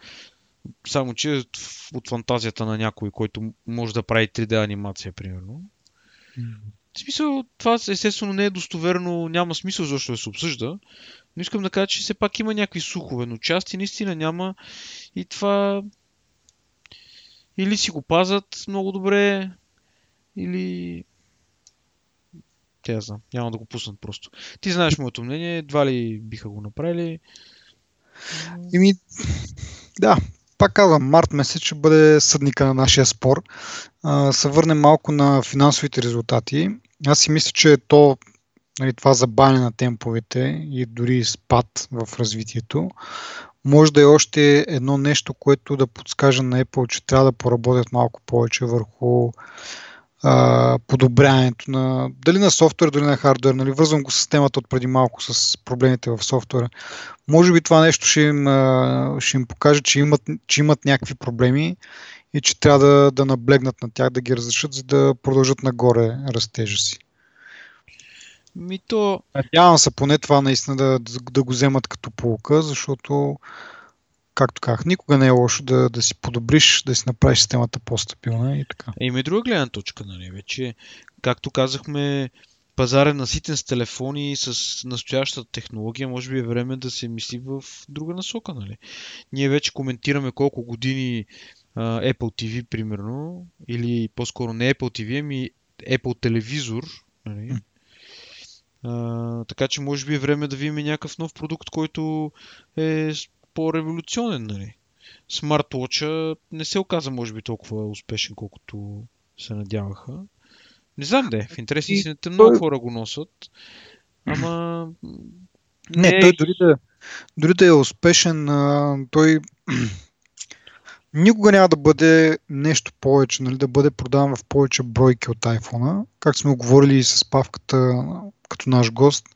само, че от фантазията на някой, който може да прави 3D анимация, примерно. Mm. В смисъл, това естествено не е достоверно, няма смисъл защо да се обсъжда. Но искам да кажа, че все пак има някакви сухове, но части наистина няма. И това или си го пазят много добре, или... Тя знам, няма да го пуснат просто. Ти знаеш моето мнение, едва ли биха го направили. Ими, да, пак казвам, март месец ще бъде съдника на нашия спор. А, се върнем малко на финансовите резултати. Аз си мисля, че то, нали, това забавяне на темповете и дори спад в развитието, може да е още едно нещо, което да подскаже на Apple, че трябва да поработят малко повече върху а, подобряването на дали на софтуер, дали на хардуер. Нали, вързвам го с темата от преди малко с проблемите в софтуера. Може би това нещо ще им, а, ще им покаже, че имат, че имат някакви проблеми и че трябва да, да наблегнат на тях, да ги разрешат, за да продължат нагоре растежа си. Мито... Надявам се поне това наистина да, да, да го вземат като полука, защото както казах, никога не е лошо да, да си подобриш, да си направиш системата по-стабилна и така. Е, има и друга гледна точка, нали? Вече, както казахме, пазарен наситен с телефони с настоящата технология, може би е време да се мисли в друга насока, нали? Ние вече коментираме колко години uh, Apple TV, примерно, или по-скоро не Apple TV, ами Apple телевизор, нали? Uh, така че може би е време да видим някакъв нов продукт, който е по-революционен, нали. Смарт-лоча не се оказа, може би, толкова успешен, колкото се надяваха. Не знам де, в интерес на истината много хора го носят, ама... Не, не той дори да, дори да е успешен, той [clears throat] никога няма да бъде нещо повече, нали, да бъде продаван в повече бройки от iPhone. Как сме говорили и с Павката като наш гост,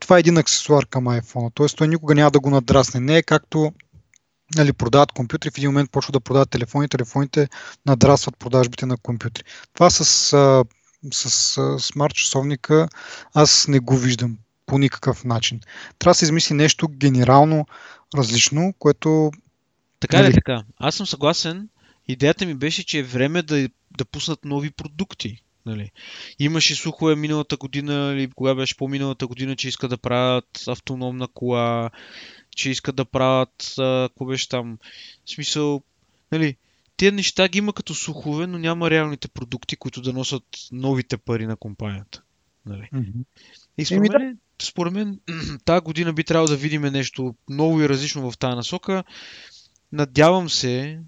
това е един аксесуар към iPhone. Тоест той никога няма да го надрасне. Не е както нали, продават компютри, в един момент почват да продават телефони, телефоните надрасват продажбите на компютри. Това с, с, с смарт часовника аз не го виждам по никакъв начин. Трябва да се измисли нещо генерално различно, което Така ли Нали? така? Аз съм съгласен. Идеята ми беше, че е време да, да пуснат нови продукти. Нали? Имаше слухове миналата година, или кога беше по-миналата година, че искат да правят автономна кола, че искат да правят, а, какво беше там, в смисъл, нали, тези неща ги има като слухове, но няма реалните продукти, които да носят новите пари на компанията. Нали? И според мен, според мен [clears throat] тази година би трябвало да видим нещо ново и различно в тази насока. Надявам се,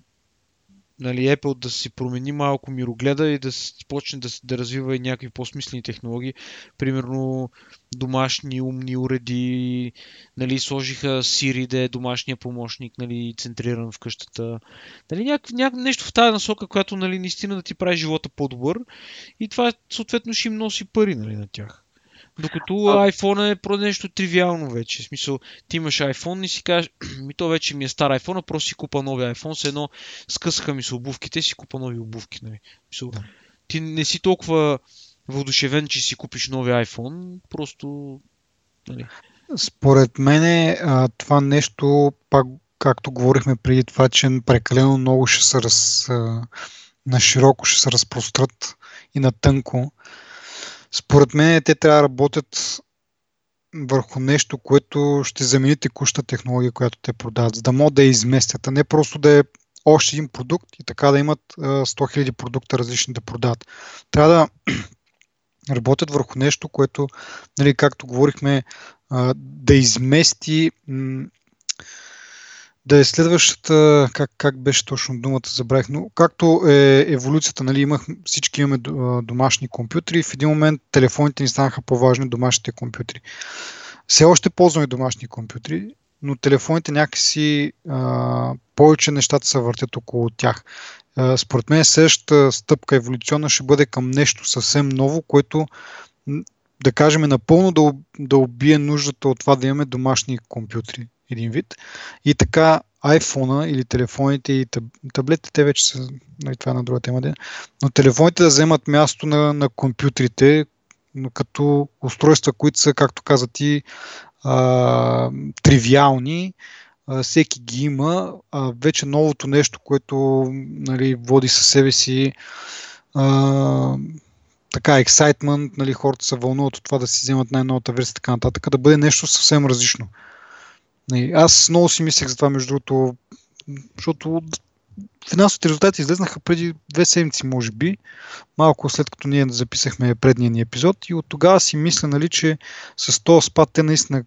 нали, Apple да си промени малко мирогледа и да почне да, да развива и някакви по-смислени технологии. Примерно домашни умни уреди, нали, сложиха Siri да е домашния помощник, нали, центриран в къщата. Нали, няк, няк, нещо в тази насока, която нали, наистина да ти прави живота по-добър и това съответно ще им носи пари нали, на тях. Докато iPhone е про нещо тривиално вече. В смисъл, ти имаш iPhone и си кажеш, [clears throat] ми то вече ми е стар iPhone, а просто си купа нови iPhone, все едно скъсаха ми се обувките, си купа нови обувки. Нали. В Смисъл, Да. ти не си толкова въодушевен, че си купиш нови iPhone, просто... Нали. Според мен това нещо, пак както говорихме преди това, че прекалено много ще се раз, а, на широко ще се разпрострат и на тънко. Според мен те трябва да работят върху нещо, което ще замени текущата технология, която те продават, за да могат да я изместят, а не просто да е още един продукт и така да имат а, 100 000 продукта различни да продават. Трябва да [clears throat] работят върху нещо, което, нали, както говорихме, да измести да е следващата, как, как беше точно думата, забравих, но както е еволюцията, нали, имах, всички имаме домашни компютри и в един момент телефоните ни станаха по-важни от домашните компютри. Все още ползваме домашни компютри, но телефоните някакси а, повече нещата се въртят около тях. А, според мен следващата стъпка еволюционна ще бъде към нещо съвсем ново, което да кажем напълно да, да убие нуждата от това да имаме домашни компютри, един вид. И така iPhone или телефоните и таб- таблетите, те вече са, нали, това е на друга тема, де, но телефоните да вземат място на, на компютрите, като устройства, които са, както каза ти, а, тривиални, а, всеки ги има, а вече новото нещо, което нали, води със себе си а, така, ексайтмент, нали, хората се вълнуват от това да си вземат най-новата версия така нататък, да бъде нещо съвсем различно. Нали, аз много си мислех за това, между другото, защото финансовите резултати излезнаха преди две седмици, може би, малко след като ние записахме предния ни епизод и от тогава си мисля, нали, че с този спад те наистина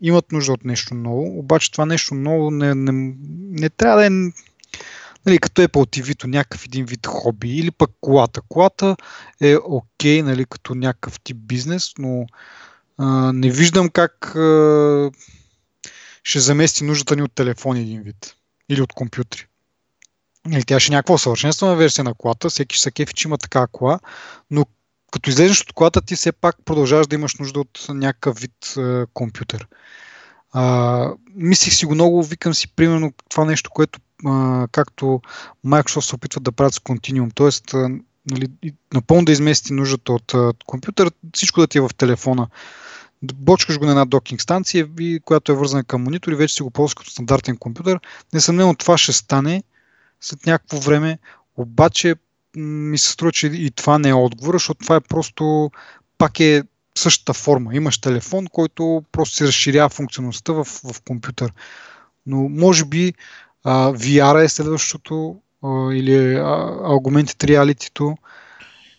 имат нужда от нещо ново, обаче това нещо ново не, не, не трябва да е нали, като Apple TV-то някакъв един вид хоби или пък колата. Колата е окей, нали, като някакъв тип бизнес, но а, не виждам как а, ще замести нуждата ни от телефони един вид или от компютри. Или тя ще е някаква усъвършенствана версия на колата, всеки ще се кефи, че има такава кола, но като излезеш от колата, ти все пак продължаваш да имаш нужда от някакъв вид а, компютър. А, мислих си го много, викам си примерно това нещо, което а, както Microsoft се опитват да правят с Continuum, т.е. Нали, напълно да измести нуждата от а, компютър, всичко да ти е в телефона. Бочкаш го на една докинг станция, и, която е вързана към монитор и вече си го ползваш като стандартен компютър. Несъмнено това ще стане след някакво време, обаче ми се струва, че и това не е отговор, защото това е просто пак е същата форма. Имаш телефон, който просто се разширява функционалността в, в компютър. Но може би а, VR е следващото а, или а, Augmented Reality-то.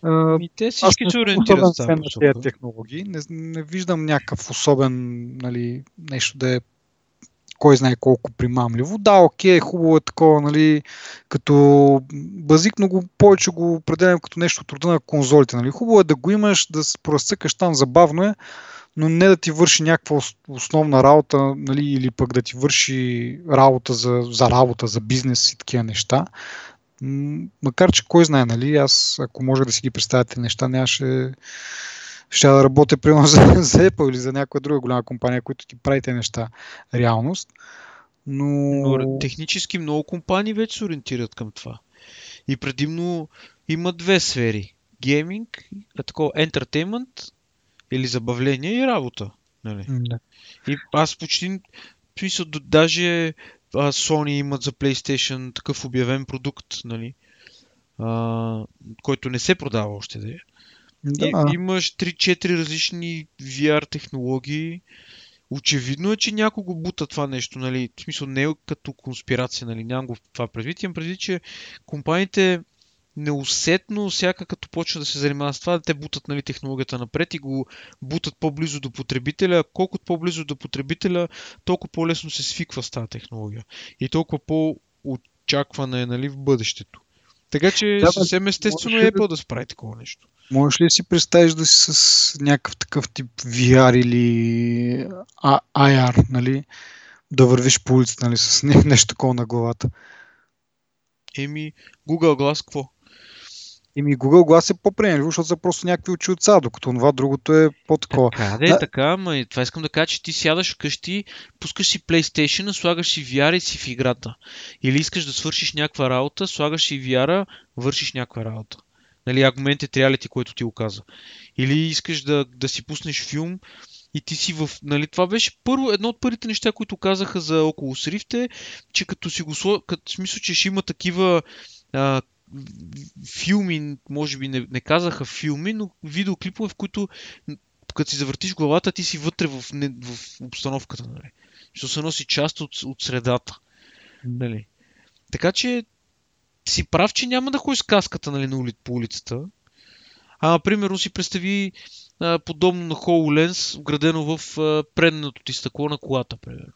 А, И те аз всички не се ориентират на посока. тези технологии. Не, не виждам някакъв особен нали, нещо да е кой знае колко примамливо. Да, окей, хубаво е такова, нали, като базик, но го, повече го определям като нещо от рода на конзолите. Нали. Хубаво е да го имаш, да се поразцъкаш там, забавно е, но не да ти върши някаква ос- основна работа, нали, или пък да ти върши работа за, за работа, за бизнес и такива неща. Макар, че кой знае, нали, аз ако може да си ги представяте неща, нямаше ще да работя примерно [laughs] за, за Apple или за някоя друга голяма компания, които ти прави тези неща реалност. Но... Но технически много компании вече се ориентират към това. И предимно има две сфери. Гейминг, а такова ентертеймент или забавление и работа. Нали? Да. И аз почти, смисъл, даже а, Sony имат за PlayStation такъв обявен продукт, нали? А, който не се продава още да е. Да. И, имаш 3-4 различни VR технологии. Очевидно е, че някого бута това нещо, нали? В смисъл не е като конспирация, нали? Нямам го това предвид. Имам предвид, че компаниите неусетно, всяка като почва да се занимава с това, те бутат нали, технологията напред и го бутат по-близо до потребителя. Колкото по-близо до потребителя, толкова по-лесно се свиква с тази технология. И толкова по-очаквана е нали, в бъдещето. Така че Да, съвсем естествено е да- Apple да справи такова нещо. Можеш ли да си представиш да си с някакъв такъв тип VR или А- IR, нали? Да вървиш по улицата, нали? С не- нещо такова на главата. Еми, Google Glass какво? Ими Google Glass е по-приемливо, защото са просто някакви очи от докато това другото е по-такова. Така, да, Да. така, ама и това искам да кажа, че ти сядаш вкъщи, пускаш си PlayStation, слагаш си VR и си в играта. Или искаш да свършиш някаква работа, слагаш си VR, вършиш някаква работа. Нали, аргумент е реалити, който ти го каза. Или искаш да, да си пуснеш филм и ти си в... Нали, това беше първо, едно от първите неща, които казаха за Oculus Rift е, че като си го сло... като, смисъл, че ще има такива а, филми, може би не, не казаха филми, но видеоклипове, в които като си завъртиш главата, ти си вътре в, не, в обстановката, нали? Защото се носи част от, от средата. Нали? Така че си прав, че няма да ходиш с каската нали, на ули, по улицата. А, примерно си представи а, подобно на HoloLens, вградено в а, предното ти стъкло на колата, примерно.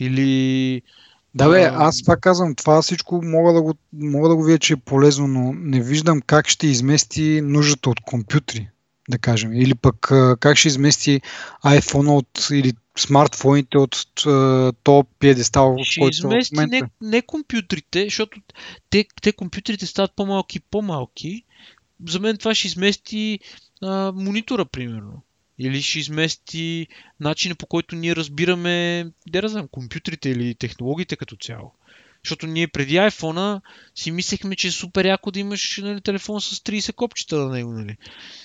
Или... Да бе, аз пак казвам, това всичко мога да го, мога да го видя, че е полезно, но не виждам как ще измести нуждата от компютри, да кажем. Или пък как ще измести iPhone от, или смартфоните от а, то пиедестал, в който в измести момента. не, не компютрите, защото те, те компютрите стават по-малки и по-малки. За мен това ще измести а, монитора, примерно. Или ще измести начина по който ние разбираме, да не компютрите или технологиите като цяло. Защото ние преди iPhone си мислехме, че е супер яко да имаш нали, телефон с 30 копчета на него. Нали.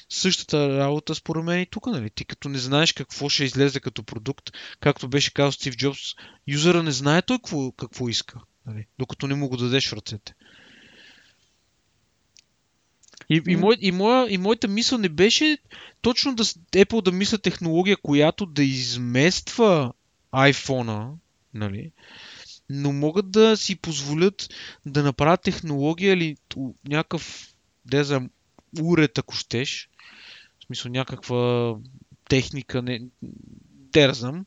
Същата работа според мен и тук. Нали. Ти като не знаеш какво ще излезе като продукт, както беше казал Стив Джобс, юзера не знае той какво, какво иска, нали, докато не му го дадеш в ръцете. И, и, мой, и, моя, и моята мисъл не беше точно да, Apple да мисля технология, която да измества iPhone-а, нали? но могат да си позволят да направят технология или някакъв, да знам, уред, ако щеш, в смисъл някаква техника, не, те знам,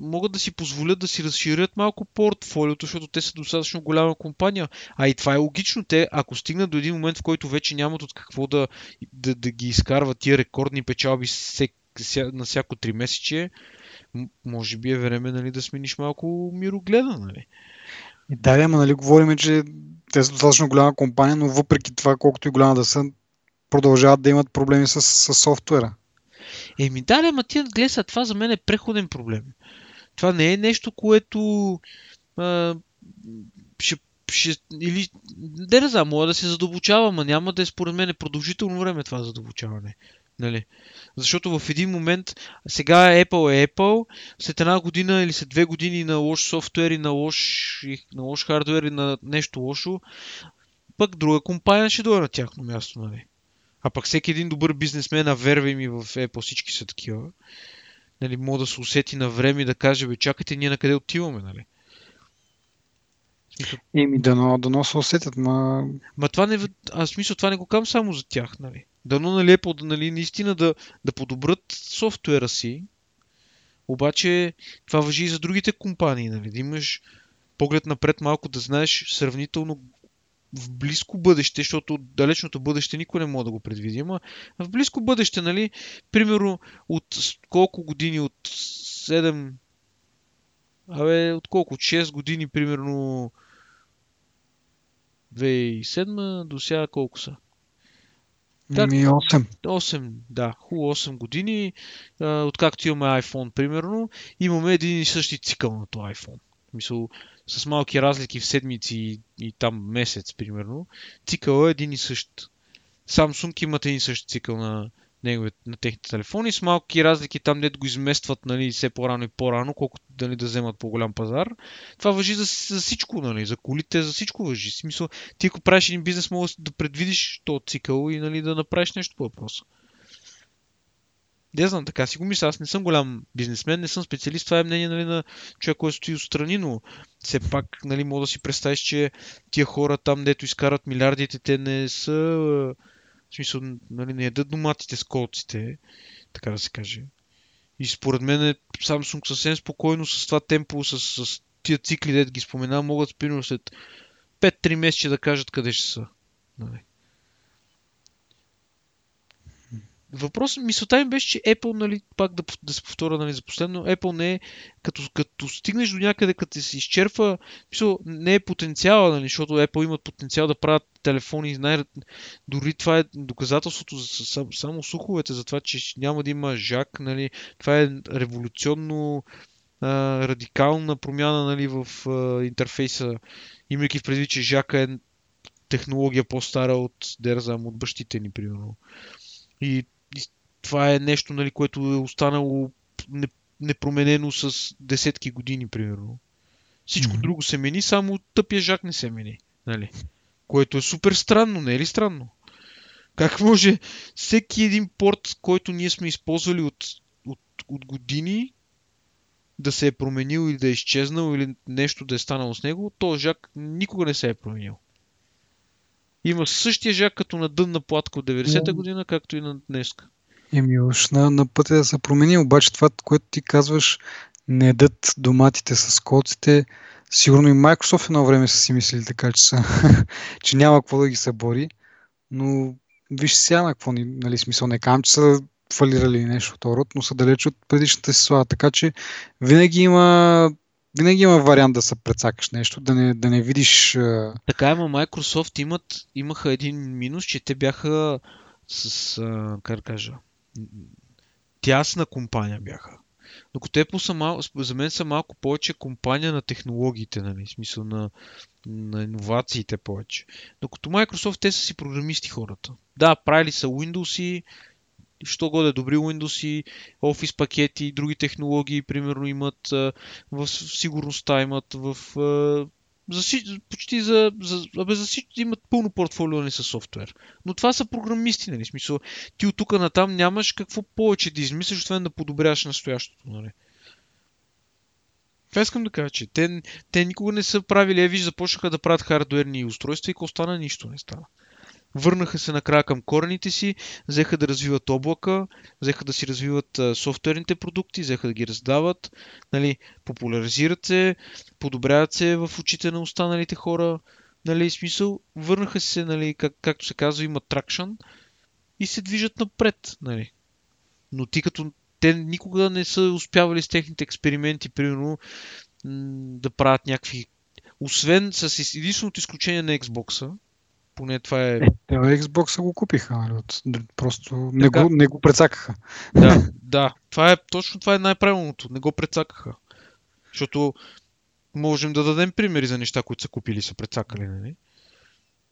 могат да си позволят да си разширят малко портфолиото, защото те са достатъчно голяма компания. А и това е логично. Те, ако стигнат до един момент, в който вече нямат от какво да, да, да ги изкарват тия рекордни печалби ся, на всяко три месече, може би е време нали, да смениш малко мирогледа. Нали? И да, ама нали говорим, че те са достатъчно голяма компания, но въпреки това, колкото и голяма да са, продължават да имат проблеми с, с софтуера. Еми да, ама ти гледай сега, това за мен е преходен проблем. Това не е нещо, което а, ще, ще, или, не, не знам, мога да се задълбочава, ама няма да е според мен продължително време това задълбочаване. Нали? Защото в един момент, сега Apple е Apple, след една година или след две години на лош софтуер и на лош, на лош хардуер и на нещо лошо, пък друга компания ще дойде на тяхно място. Нали? А пък всеки един добър бизнесмен, а вервай ми в Apple всички са такива, нали, мога да се усети на време и да каже, бе, чакайте, ние на къде отиваме, нали? Смисъл, Еми, дано, дано се усетят, ма... Ма това не, аз смисъл, това не го кам само за тях, нали? Дано нали Apple, да, нали, наистина да, да подобрат софтуера си, обаче това въжи и за другите компании, нали? Да имаш поглед напред малко, да знаеш сравнително в близко бъдеще, защото далечното бъдеще никой не може да го предвиди, ама в близко бъдеще, нали, примерно от колко години, от 7, абе, от колко, от 6 години, примерно 2007 до сега колко са? Ми 8. 8, да, хубаво 8 години, откакто имаме iPhone, примерно, имаме един и същи цикъл на този iPhone. Мисъл, с малки разлики в седмици и, и там месец, примерно. Цикъл е един и същ. Samsung имат един и същ цикъл на, неговите, на техните телефони, с малки разлики там, дето го изместват нали, все по-рано и по-рано, колкото нали, да вземат по-голям пазар. Това въжи за, за всичко, нали, за колите, за всичко въжи. В смисъл, ти ако правиш един бизнес, можеш да предвидиш този цикъл и нали, да направиш нещо по въпроса. Не знам, така си го мисля. Аз не съм голям бизнесмен, не съм специалист. Това е мнение нали, на човек, който стои отстрани, но все пак нали, мога да си представиш, че тия хора там, дето изкарат милиардите, те не са... В смисъл, нали, не ядат доматите с колците, така да се каже. И според мен е Samsung съвсем спокойно с това темпо, с, с тия цикли, дето ги спомена, могат примерно след 5-3 месеца да кажат къде ще са. Нали. Въпрос, мисълта ми беше, че Apple, нали, пак да, да се повторя нали, за последно, Apple не е, като, като стигнеш до някъде, като се изчерпва, мисъл, не е потенциала, нали, защото Apple имат потенциал да правят телефони, знае, дори това е доказателството за само, слуховете, за това, че няма да има жак, нали, това е революционно а, радикална промяна нали, в а, интерфейса, имайки в предвид, че жака е технология по-стара от, дерзам, от бащите ни, примерно. И това е нещо, нали, което е останало непроменено с десетки години, примерно. Всичко mm-hmm. друго се мени, само тъпия жак не се мени. Нали? Което е супер странно, не е ли странно? Как може всеки един порт, който ние сме използвали от, от, от години, да се е променил или да е изчезнал или нещо да е станало с него, то жак никога не се е променил. Има същия жак като на дънна платка от 90-та година, както и на днеска. Еми, уж на, на пътя да се промени, обаче това, което ти казваш, не едат доматите с колците, сигурно и Microsoft едно време са си мислили така, че, са, [laughs] че няма какво да ги събори, но виж сега на какво ни, нали, смисъл, не казвам, че са фалирали нещо от род, но са далеч от предишната си слава, така че винаги има винаги има вариант да се прецакаш нещо, да не, да не видиш... Така, ама Microsoft имат, имаха един минус, че те бяха с, как да кажа, тясна компания бяха. Докато Apple са мал, за мен са малко повече компания на технологиите, нали? в смисъл на, на иновациите повече. Докато Microsoft, те са си програмисти хората. Да, правили са Windows и що годе добри Windows и Office пакети и други технологии, примерно имат в сигурността, имат в за, почти за, за, абе, за всички имат пълно портфолио нали, с софтуер. Но това са програмисти, нали? Смисъл, ти от тук натам нямаш какво повече да измислиш, освен да подобряваш настоящото, нали? Това искам да кажа, че те, те никога не са правили, е, виж, започнаха да правят хардуерни устройства и ако стана нищо не стана. Върнаха се накрая към корените си, взеха да развиват облака, взеха да си развиват софтуерните продукти, взеха да ги раздават, нали, популяризират се, подобряват се в очите на останалите хора, нали, смисъл, върнаха се, нали, как, както се казва, имат тракшън и се движат напред, нали. Но ти като те никога не са успявали с техните експерименти, примерно, да правят някакви... Освен с единственото изключение на Xbox, поне това е... е Xbox го купиха, нали? Просто не го, не го прецакаха. Да, [laughs] да. Това е, точно това е най-правилното. Не го прецакаха. Защото можем да дадем примери за неща, които са купили и са прецакали, нали?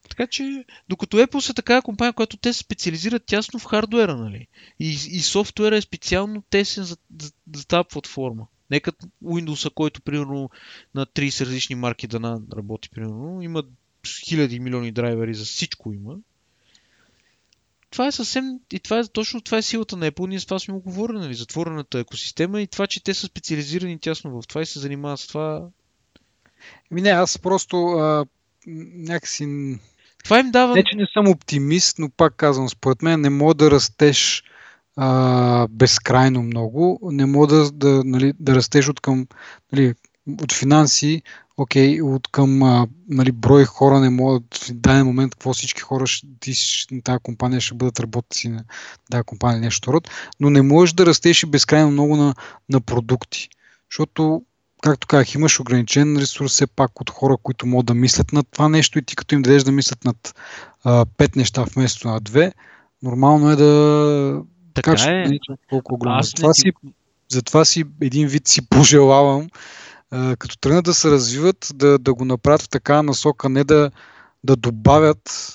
Така че, докато Apple са такава компания, която те се специализират тясно в хардуера, нали? И, и софтуера е специално тесен за, за, за тази платформа. Нека Windows, който примерно на 30 различни марки да работи, примерно, има хиляди милиони драйвери, за всичко има. Това е съвсем, и това е, точно това е силата на Apple, ние с това сме оговорили, нали, затворената екосистема и това, че те са специализирани тясно в това и се занимават с това. Ми не, аз просто а, някакси... Това им дава... Не, че не съм оптимист, но пак казвам, според мен не мога да растеш а, безкрайно много, не мога да, да, нали, да растеш от към нали, от финанси окей, от към а, нали, брой хора не могат в даден момент какво всички хора ще, ти, на тази компания ще бъдат работници на тази компания нещо род, но не можеш да растеш и безкрайно много на, на продукти. Защото, както казах, имаш ограничен ресурс все пак от хора, които могат да мислят над това нещо и ти като им дадеш да мислят над а, пет неща вместо на две, нормално е да така кажеш, е. колко голямо. Затова, ти... си, затова си един вид си пожелавам като тръгнат да се развиват, да, да го направят в такава насока, не да, да добавят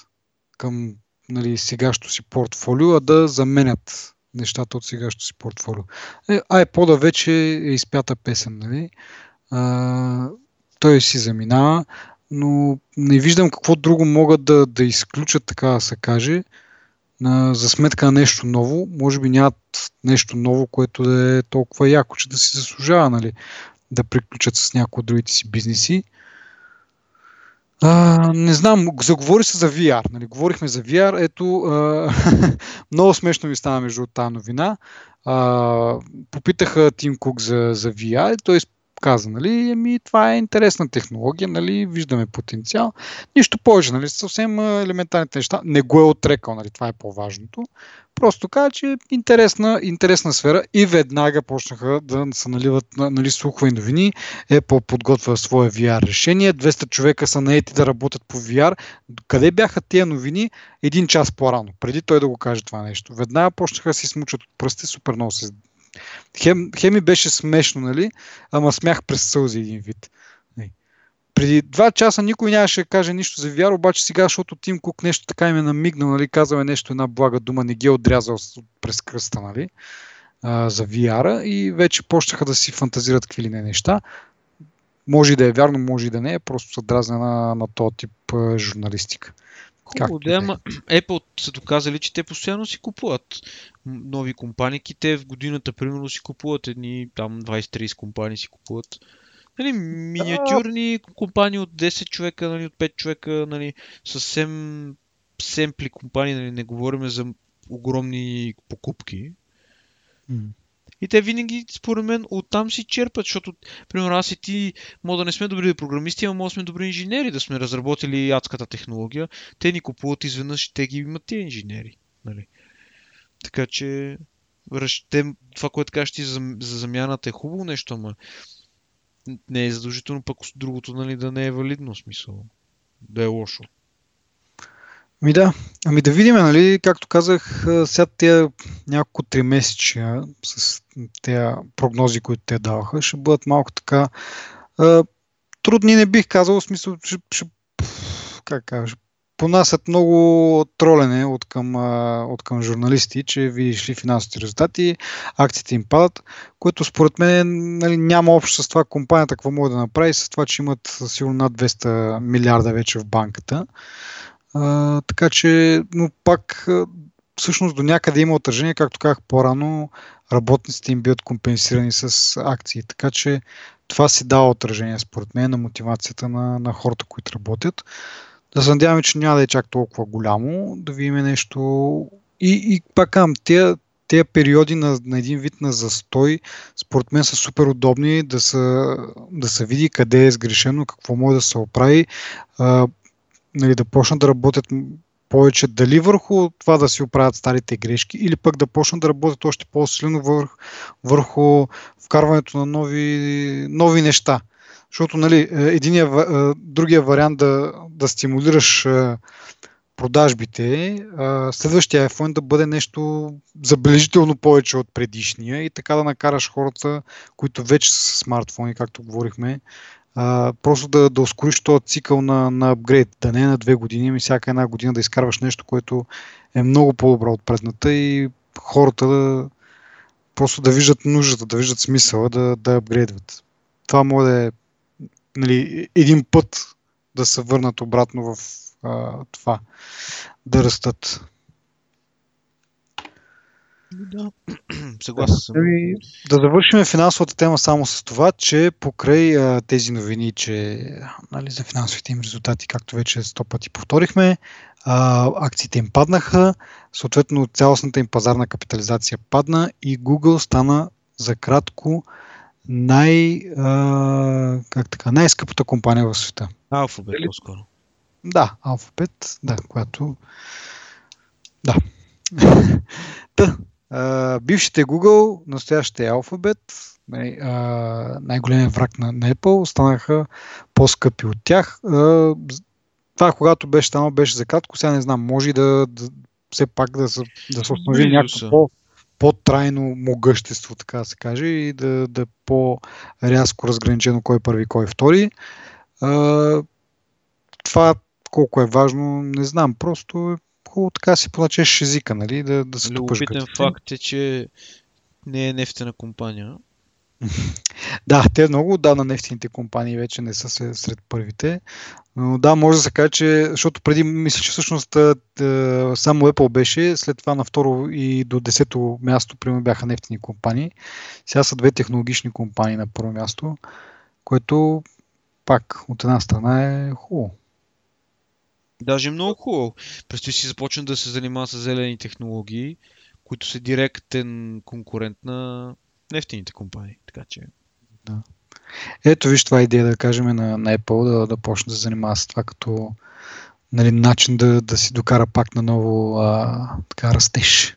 към нали, сегашното си портфолио, а да заменят нещата от сегашното си портфолио. Е, iPod вече е изпята песен, нали? А, той си заминава, но не виждам какво друго могат да, да изключат, така да се каже, на, за сметка на нещо ново. Може би нямат нещо ново, което да е толкова яко, че да си заслужава нали, да приключат с някои от другите си бизнеси. А, не знам, заговори се за VR. Нали? Говорихме за VR. Ето, а, [laughs] много смешно ми стана между тази новина. А, попитаха Тим Кук за, за VR. Той каза, нали, ами това е интересна технология, нали, виждаме потенциал. Нищо повече, нали, съвсем елементарните неща. Не го е отрекал, нали, това е по-важното. Просто каза, че е интересна, интересна сфера и веднага почнаха да се наливат нали, слухови новини. Apple подготвя свое VR решение. 200 човека са наети да работят по VR. Къде бяха тези новини един час по-рано, преди той да го каже това нещо? Веднага почнаха да си смучат от пръсти, супер много се Хем, хем беше смешно, нали? Ама смях през сълзи един вид. Нали. Преди два часа никой нямаше да каже нищо за VR, обаче сега, защото Тим Кук нещо така им е намигнал, нали? казал нещо, една блага дума, не ги е отрязал през кръста, нали? А, за VR и вече почнаха да си фантазират какви ли не неща. Може и да е вярно, може и да не е, просто са дразна на, на този тип журналистика. Хубаво, да, ама Apple са доказали, че те постоянно си купуват нови компании. Те в годината, примерно, си купуват едни там 20-30 компании си купуват. Нали, миниатюрни компании от 10 човека, нали, от 5 човека, нали, съвсем семпли компании, нали, не говорим за огромни покупки. Mm. И те винаги, според мен, оттам си черпат, защото, примерно, аз и ти може да не сме добри програмисти, а може да сме добри инженери, да сме разработили адската технология. Те ни купуват изведнъж те ги имат тия инженери. Нали? Така че, те, това, което кажеш ти за, за замяната е хубаво нещо, ама не е задължително пък другото нали, да не е валидно смисъл. Да е лошо. Ми да, ами да видим, нали, както казах, сега тези няколко три месечия с тези прогнози, които те даваха, ще бъдат малко така трудни, не бих казал, в смисъл, ще, ще как кажа, понасят много тролене от към, от към журналисти, че видиш ли финансовите резултати, акциите им падат, което според мен нали, няма общо с това компанията какво може да направи, с това, че имат сигурно над 200 милиарда вече в банката. Така че, но пак всъщност до някъде има отражение, както казах по-рано, работниците им биват компенсирани с акции. Така че това си дава отражение, според мен, на мотивацията на, на хората, които работят. Да се надяваме, че няма да е чак толкова голямо, да видим нещо. И, и пак казвам, тези, тези периоди на, на един вид на застой, според мен са супер удобни да се, да се види къде е сгрешено, какво може да се оправи нали, да почнат да работят повече дали върху това да си оправят старите грешки или пък да почнат да работят още по-силно върху, върху вкарването на нови, нови неща. Защото нали, е, единия, е, другия вариант да, да стимулираш е, продажбите, следващия iPhone да бъде нещо забележително повече от предишния и така да накараш хората, които вече са смартфони, както говорихме, а, просто да, да ускориш този цикъл на, на апгрейд, да не е на две години, ами всяка една година да изкарваш нещо, което е много по-добро от предната и хората да просто да виждат нуждата, да виждат смисъла да, да апгрейдват. Това може да е нали, един път да се върнат обратно в а, това, да растат. Да, [clears throat] съгласен съм. Ами, да завършим финансовата тема само с това, че покрай а, тези новини, че нали, за финансовите им резултати, както вече сто пъти повторихме, а, акциите им паднаха, съответно цялостната им пазарна капитализация падна и Google стана за кратко най, а, как така, най-скъпата компания в света. Алфабет по-скоро. Да, Алфабет, да, която... Да. [laughs] Та, бившите Google, настоящите Alphabet, нали, най-големият враг на, на Apple, останаха по-скъпи от тях. това, когато беше станало, беше за кратко. Сега не знам, може и да, да все пак да, се, да се установи някакво по, по-трайно могъщество, така да се каже, и да, да е по-рязко разграничено кой е първи, кой е втори. А, това колко е важно, не знам. Просто хубаво така си поначеш езика, нали, да, да се Любопитен факт е, че не е нефтена компания. [laughs] Да, те много отдавна нефтените компании вече не са се- сред първите. Но да, може да се каже, че, защото преди мисля, че всъщност само Apple беше, след това на второ и до десето място, примерно бяха нефтени компании. Сега са две технологични компании на първо място, което пак от една страна е хубаво. Даже много хубаво. Предстои си започна да се занимава с зелени технологии, които са директен конкурент на нефтените компании. Така че Ето виж това е идея да кажем на, на Apple да, да почне да се занимава с това като нали, начин да, да си докара пак наново а, така растеж.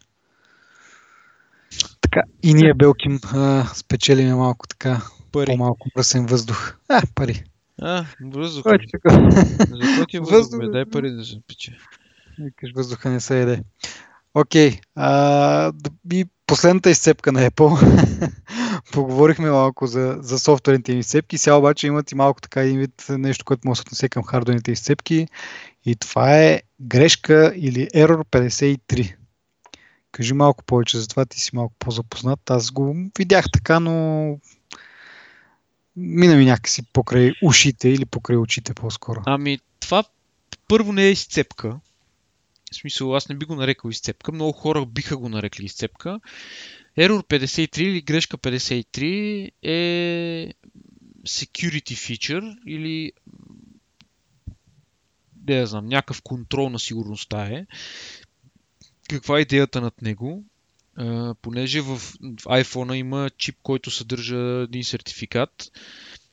Така, и ние, Белким, а, спечелиме малко така, пари. по-малко мръсен въздух. А, пари. А, въздух. Кой ли? ти? За ти е въздух? Дай пари да се пече. Викаш, въздуха не се еде. Окей. а, д- и последната изцепка на Apple. [laughs] Поговорихме малко за, за софтуерните им изцепки. Сега обаче имат и малко така един вид нещо, което може да се отнесе към хардуерните изцепки. И това е грешка или Error 53. Кажи малко повече за това, ти си малко по-запознат. Аз го видях така, но мина ми някакси покрай ушите или покрай очите по-скоро. Ами, това първо не е изцепка. В смисъл, аз не би го нарекал изцепка. Много хора биха го нарекли изцепка. Error 53 или грешка 53 е security feature или не я знам, някакъв контрол на сигурността е. Каква е идеята над него? А, понеже в, в iPhone има чип, който съдържа един сертификат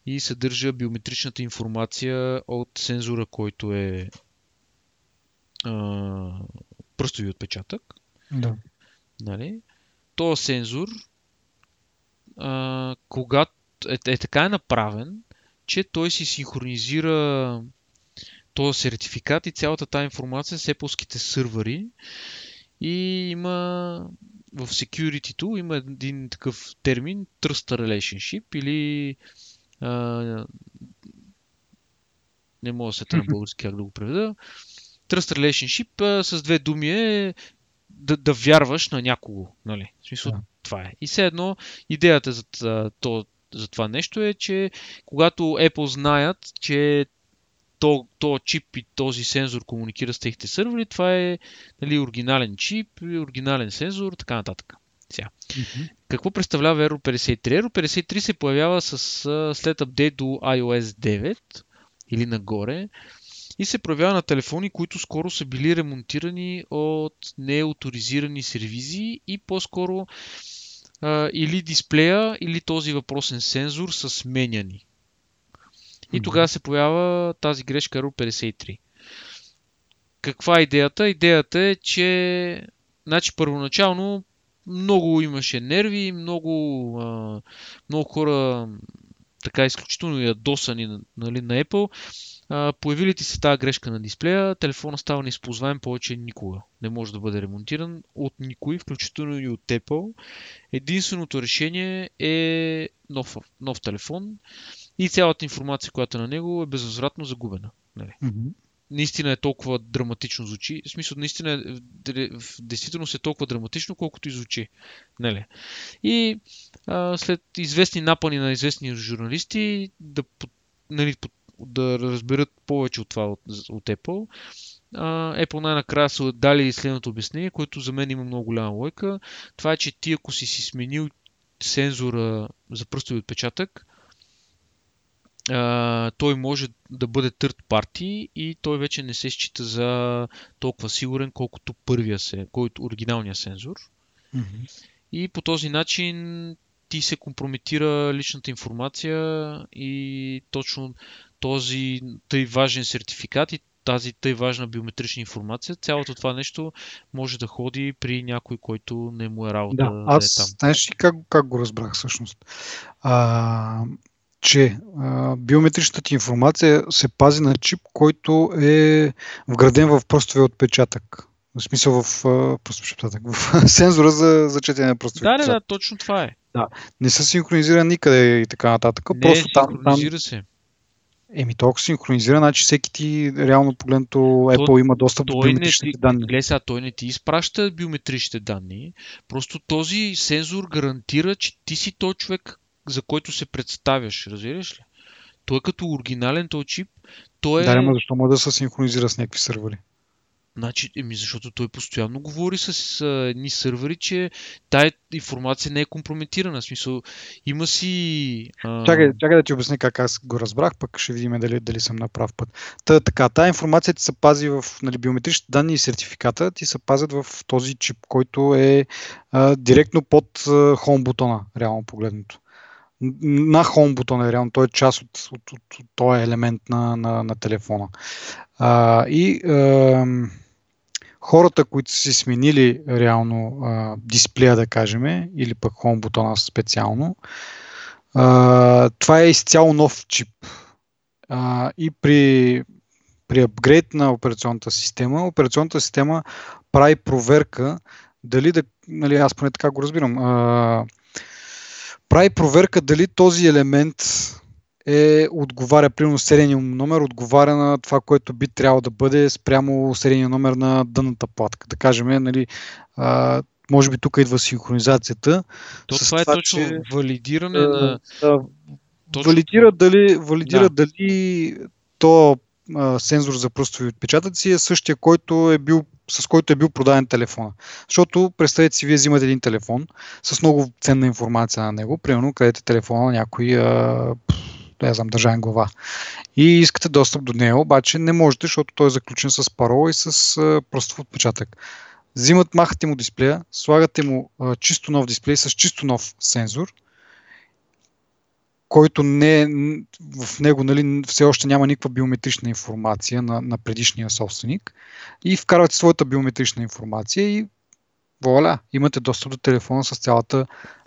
и съдържа биометричната информация от сензора, който е а, пръстови отпечатък. Да. Нали? Този сензор, а, когато е, е така е направен, че той си синхронизира този сертификат и цялата тази информация с Apple-ските сървъри и има в security има един такъв термин Trust Relationship или а, не мога да се на български как да го преведа. Trust Relationship а, с две думи е да, да вярваш на някого. Нали? В смисъл, Да. това е. И все едно, идеята за, то, за това нещо е, че когато Apple знаят, че то, то чип и този сензор комуникира с техните сървъри, това е нали, оригинален чип, оригинален сензор, така нататък. Сега. Мгм. Какво представлява Error 53? Error 53 се появява с, след апдейт до iOS 9 или нагоре и се проявява на телефони, които скоро са били ремонтирани от неауторизирани сервизи и по-скоро а, или дисплея, или този въпросен сензор са сменяни. И тогава се появява тази грешка Error 53. Каква е идеята? Идеята е, че значи, първоначално много имаше нерви, много, а, много хора така изключително ядосани нали, на Apple. А, появили ти се тази грешка на дисплея, телефона става неизползваем повече никога. Не може да бъде ремонтиран от никой, включително и от Apple. Единственото решение е нов, нов телефон и цялата информация, която е на него е безвъзвратно загубена. Нали. Мгм. Наистина е толкова драматично звучи. В смисъл, наистина е, в действителност е толкова драматично, колкото и звучи. Нали. И а, след известни напани на известни журналисти да, нали, да разберат повече от това от, от Apple, Apple най-накрая са дали следното обяснение, което за мен има много голяма лойка. Това е, че ти ако си си сменил сензора за пръстови отпечатък, а, той може да бъде third party и той вече не се счита за толкова сигурен, колкото първия се, който оригиналния сензор. Мгм. И по този начин ти се компрометира личната информация и точно този тъй важен сертификат и тази тъй важна биометрична информация, цялото това нещо може да ходи при някой, който не му е работа Да, да, аз е там. знаеш ли как, как го разбрах всъщност? А, че а, биометричната ти информация се пази на чип, който е вграден в пръстовия отпечатък. В смисъл в, а, отпечатък, в [laughs] сензора за, за четене на пръстови Да, да, отпечатък. да, точно това е. Не са синхронизирани никъде и така нататък. Не, Просто там, там синхронизира се. Еми, толкова синхронизира, значи всеки ти, реално погледнато, Apple то, има достъп до биометричните данни. Гледай сега, той не ти изпраща биометричните данни, просто този сензор гарантира, че ти си той човек, за който се представяш, разбираш ли? Той е като оригинален този чип, той е... Да, но защо може да се синхронизира с някакви сървъри? Значи, еми, защото той постоянно говори с едни сървъри, че тая информация не е компрометирана. В смисъл, има си... А... Чакай, чакай да ти обясня как аз го разбрах, пък ще видим дали, дали съм на прав път. Та, така, тая информация ти се пази в нали, биометричните данни и сертификата, ти се пазят в този чип, който е а, директно под а, хом бутона, реално погледното на Home бутона, реално той е част от, от, от, от този елемент на, на, на телефона. А, и а, хората, които са си сменили реално а, дисплея, да кажем, или пък Home бутона специално, а, това е изцяло нов чип. А, и при, при апгрейд на операционната система, операционната система прави проверка дали да, нали, аз поне така го разбирам, а, прави проверка дали този елемент е, отговаря, примерно серийния номер, отговаря на това, което би трябвало да бъде спрямо серийния номер на дъната платка. Да кажем, нали, а, може би тук идва синхронизацията. То това, това е точно че, валидиране на... Да, точно... Валидира дали, валидира да. дали то а, сензор за пръстови отпечатъци е същия, който е бил с който е бил продаден телефона. Защото представете си, вие взимате един телефон с много ценна информация на него, примерно където телефона на някой, а, не знам, държавен глава. И искате достъп до него, обаче не можете, защото той е заключен с парола и с а, пръстов отпечатък. Взимат, махате му дисплея, слагате му а, чисто нов дисплей с чисто нов сензор който не, в него нали, все още няма никаква биометрична информация на, на предишния собственик и вкарвате своята биометрична информация и вуаля, имате достъп до телефона с цялата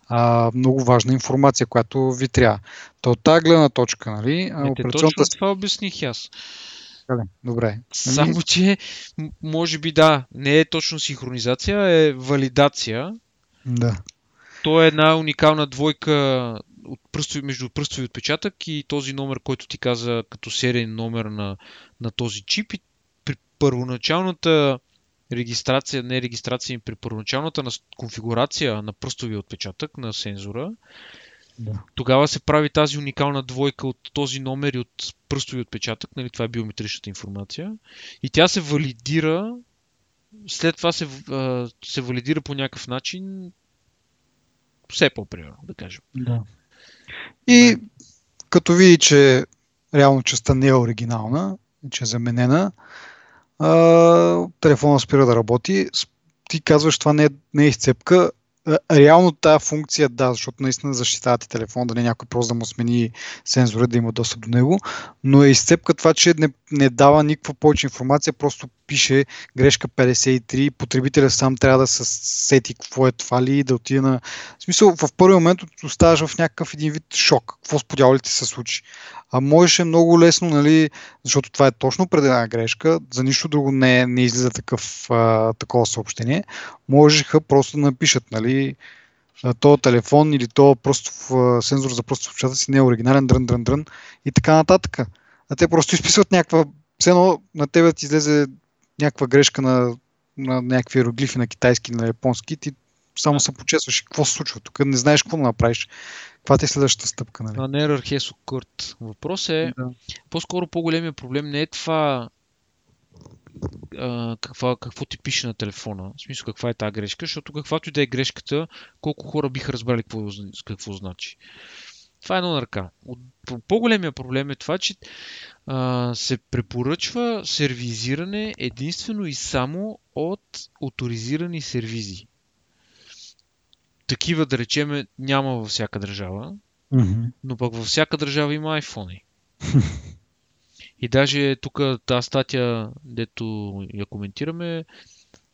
а, много важна информация, която ви трябва. То от тази гледна точка, нали, е, операционната... Точно това обясних аз. Добре. Само, че може би да, не е точно синхронизация, е валидация. Да. То е една уникална двойка от пръстови, между пръстови отпечатък и този номер, който ти каза като сериен номер на, на този чип. И при първоначалната регистрация, не регистрация, при първоначалната на конфигурация на пръстовия отпечатък на сензора, да. тогава се прави тази уникална двойка от този номер и от пръстови отпечатък, нали, това е биометричната информация, и тя се валидира, след това се, се валидира по някакъв начин все по-примерно, да кажем. Да. И като види, че реално частта не е оригинална, че е заменена, а, телефона спира да работи, ти казваш, това не е, не е изцепка, реално тази функция да, защото наистина защитавате телефон, да не е някой просто да му смени сензора, да има достъп до него, но е изцепка това, че не, не дава никаква повече информация, просто пише грешка 53, потребителя сам трябва да се сети какво е това ли, да отиде на... В смисъл, в първи момент оставаш в някакъв един вид шок, какво с подявалите се случи. А можеше много лесно, нали, защото това е точно определена грешка, за нищо друго не, не излиза такъв, а, такова съобщение, можеха просто да напишат, нали, то телефон или то просто в, сензор за просто в си не е оригинален, дрън, дрън, дрън и така нататък. А те просто изписват някаква, все едно на тебе ти излезе някаква грешка на, на някакви иероглифи на китайски, на японски, ти само се почесваш. Какво се случва? Тук не знаеш какво да направиш. Каква ти е следващата стъпка? Нали? Това не е Архесо Кърт. Въпрос е, да. по-скоро по-големия проблем не е това а, каква, какво ти пише на телефона. В смисъл каква е тази грешка, защото каквато и да е грешката, колко хора биха разбрали какво, какво значи. Това е едно на ръка. По-големия проблем е това, че а, се препоръчва сервизиране единствено и само от авторизирани сервизи такива, да речеме, няма във всяка държава, mm-hmm. но пък във всяка държава има iPhone. [laughs] И даже тук тази статия, дето я коментираме,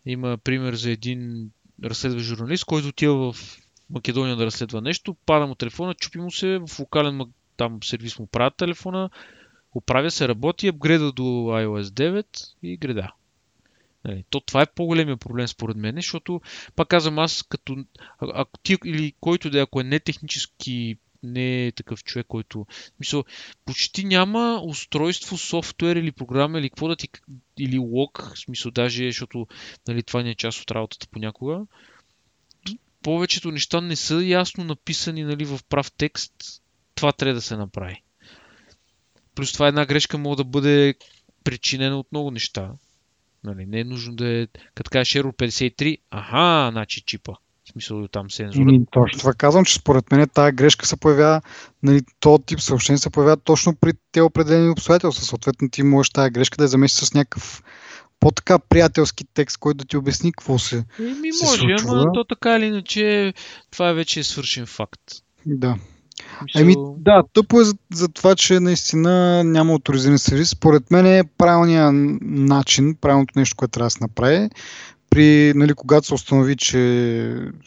има пример за един разследващ журналист, който отива в Македония да разследва нещо, пада му телефона, чупи му се, в локален там сервис му правят телефона, оправя се, работи, апгрейда до iOS 9 и греда. Нали, то това е по-големия проблем според мен, защото, пак казвам аз, като, ако ти или който да е, ако е не технически не е такъв човек, който... Мисъл, почти няма устройство, софтуер или програма или какво да ти... или лог, в смисъл даже, защото нали, това не е част от работата понякога. Повечето неща не са ясно написани нали, в прав текст. Това трябва да се направи. Плюс това една грешка може да бъде причинена от много неща. Нали, не е нужно да е, като кажеш Error 53, аха, значи чипа. В смисъл там сензорът. Ами, точно това казвам, че според мен тази грешка се появява, нали, този тип съобщение се появява точно при те определени обстоятелства. Съответно ти можеш тази грешка да я замесиш с някакъв по-така приятелски текст, който да ти обясни какво се, Еми, се може, случва. ама то така или иначе това вече е свършен факт. Да. В смисъл, Еми, да, тъпо е за, за това, че наистина няма авторизиран сервис. Според мен е правилният начин, правилното нещо, което трябва да се направи, при, нали, когато се установи, че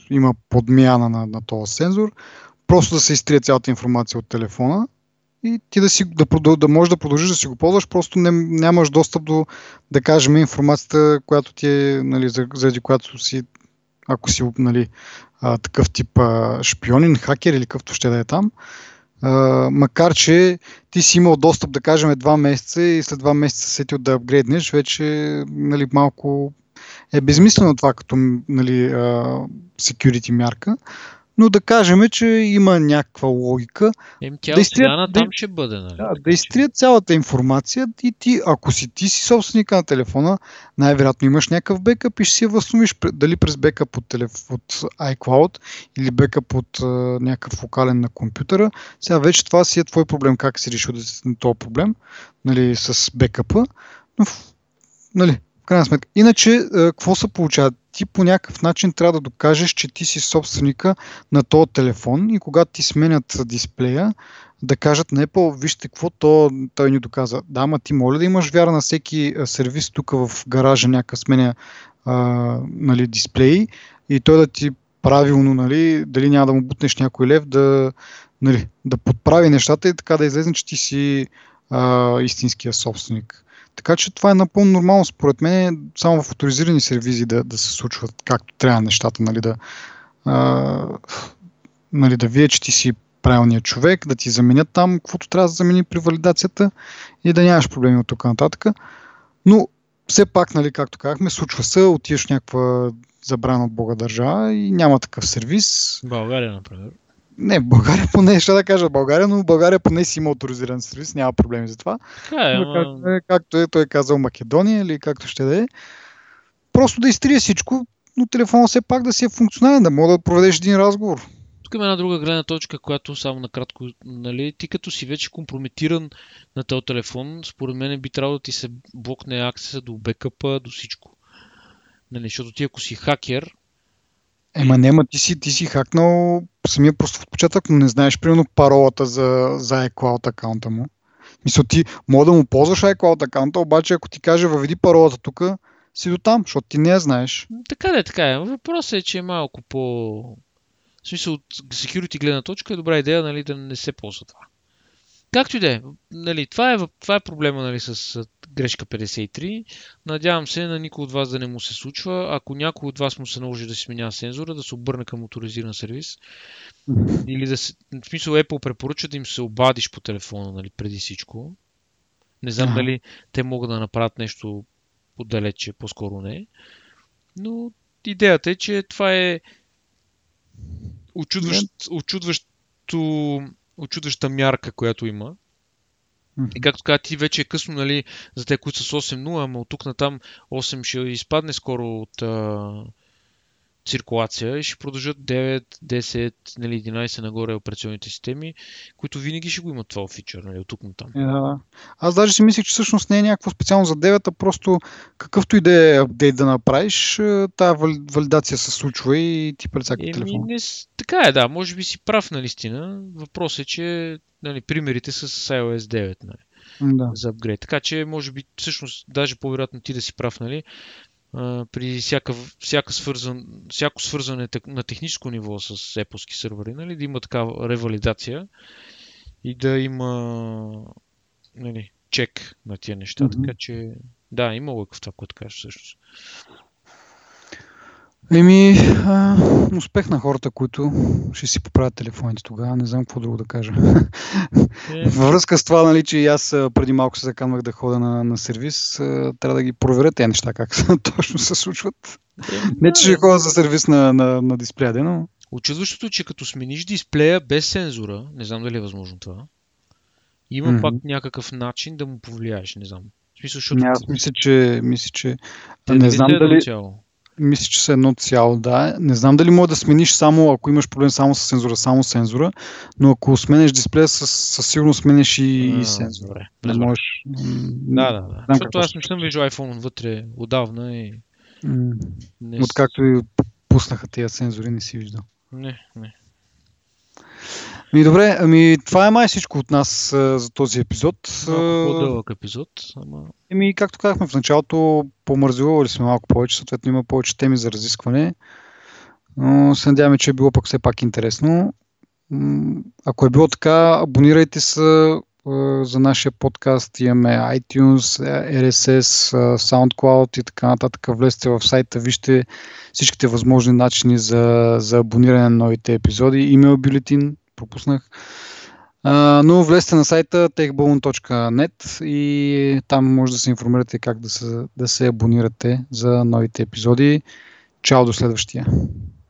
има подмяна на, на този сензор, просто да се изтрие цялата информация от телефона и ти да, си, да, да можеш да продължиш да си го ползваш, просто не, нямаш достъп до, да кажем, информацията, която ти е, нали, за- заради която си, ако си нали, а, такъв тип а, шпионин, хакер или какъвто ще да е там, а, макар че ти си имал достъп, да кажем, два месеца и след два месеца се сетил да апгрейднеш, вече нали, малко е безмислено това като нали, а, security мярка. Но да кажем, че има някаква логика Еми, тя да изтрият- на да- там ще бъде, нали? да, да изтрият цялата информация и ти, ако си ти си собственика на телефона, най-вероятно имаш някакъв бекъп и ще си я възстановиш дали през бекъп от, телеф... от iCloud или бекъп от а, някакъв локален на компютъра. Сега вече това си е твой проблем, как си решил да си на този проблем нали, с бекъпа. Но нали, крайна сметка. Иначе, а, какво се получава? Ти по някакъв начин трябва да докажеш, че ти си собственика на този телефон и когато ти сменят дисплея, да кажат на Apple, вижте какво то, той ни доказа. Да, ама ти моля да имаш вяра на всеки а, сервис тук в гаража, някакъв сменя а, нали, дисплей и той да ти правилно, нали, дали няма да му бутнеш някой лев, да, нали, да подправи нещата и така да излезе, че ти си а, истинския собственик. Така че това е напълно нормално, според мен, само в авторизирани сервизи да, да се случват както трябва нещата, нали, да, а, нали, да вие, че ти си правилният човек, да ти заменят там, каквото трябва да замени при валидацията и да нямаш проблеми от тук нататък. Но все пак, нали, както казахме, случва се, отиваш в някаква забрана от Бога държава и няма такъв сервис. България, например. Не, в България поне, ще да кажа България, но в България поне си има авторизиран сервис, няма проблеми за това. Е, Но както, е, както е той казал Македония или както ще да е. Просто да изтрие всичко, но телефона все пак да си е функционален, да мога да проведеш един разговор. Тук има една друга гледна точка, която само накратко, нали, ти като си вече компрометиран на този телефон, според мен би трябвало да ти се блокне аксеса до бекъпа, до всичко. Нали, защото ти ако си хакер, Ема нема, ти си, ти си хакнал самия просто отпечатък, но не знаеш примерно паролата за, за iCloud акаунта му. Мисля, ти мога да му ползваш iCloud акаунта, обаче ако ти каже въведи паролата тук, си до там, защото ти не я знаеш. така да е, така е. Въпросът е, че е малко по... В смисъл от security гледна точка е добра идея нали, да не се ползва това. Както и да е, нали, това е, това е проблема нали, с грешка 53. Надявам се на никой от вас да не му се случва. Ако някой от вас му се наложи да си сменя сензора, да се обърне към авторизиран сервис. Или да се... В смисъл Apple препоръча да им се обадиш по телефона, нали, преди всичко. Не знам дали те могат да направят нещо отдалече, по-скоро не. Но идеята е, че това е очудващ, очудващо, очудваща мярка, която има. И както каза, ти вече е късно, нали, за те, които са с 8.0, ама от тук на там 8 ще изпадне скоро от циркулация и ще продължат 9, 10, нали, 11 нагоре операционните системи, които винаги ще го имат това фичър, нали, от тук на там. Е, да. Аз даже си мислех, че всъщност не е някакво специално за 9, а просто какъвто и да е апдейт да направиш, е, вали- валидация се случва и ти Еми, телефон. не, така е, да, може би си прав наистина. Въпросът е, че нали, примерите са с iOS 9 нали, Да. за апгрейд. Така че, може би, всъщност, даже по-вероятно ти да си прав, нали, при всяка, всяка свързан, всяко свързване на техническо ниво с Apple сървъри, нали, да има такава ревалидация и да има нали, чек на тия неща. Мгм. Така че, да, има лък в това, което кажеш всъщност. Еми, а, успех на хората, които ще си поправят телефоните тогава. Не знам какво друго да кажа. Е, [laughs] Във връзка с това, нали, че и аз преди малко се заканвах да ходя на, на сервис, трябва да ги проверя тези неща, как [laughs] точно се случват. е, Не, че ще ходя за сервис на, на, на дисплея, но Очудващото е, че като смениш дисплея без сензора, не знам дали е възможно това, има Мгм. пак някакъв начин да му повлияеш, не знам. В смисъл, защото не, аз мисля, че, мисля, че те не знам дали, цяло? Мисля, че са едно цяло, да. Не знам дали може да смениш само, ако имаш проблем само с сензора, само сензора, но ако сменеш дисплея, със, със сигурност сменеш и, А, и сензора. Добре, Не можеш. Да, да, да. Защото аз не съм виждал iPhone вътре отдавна и м, не... Откакто и пуснаха тези сензори, не си виждал. Не, не. Ми добре, ами това е май всичко от нас а, за този епизод. Малко по-дълъг епизод, ама... Еми, както казахме в началото, помързелували сме малко повече, съответно има повече теми за разискване. Но се надяваме, че е било пък все пак интересно. Ако е било така, абонирайте се за нашия подкаст. Имаме iTunes, RSS, а, SoundCloud и така нататък. Влезте в сайта, вижте всичките възможни начини за, за абониране на новите епизоди. Имейл бюлетин, пропуснах. Но влезте на сайта techballoon.net и там може да се информирате как да се, да се абонирате за новите епизоди. Чао до следващия!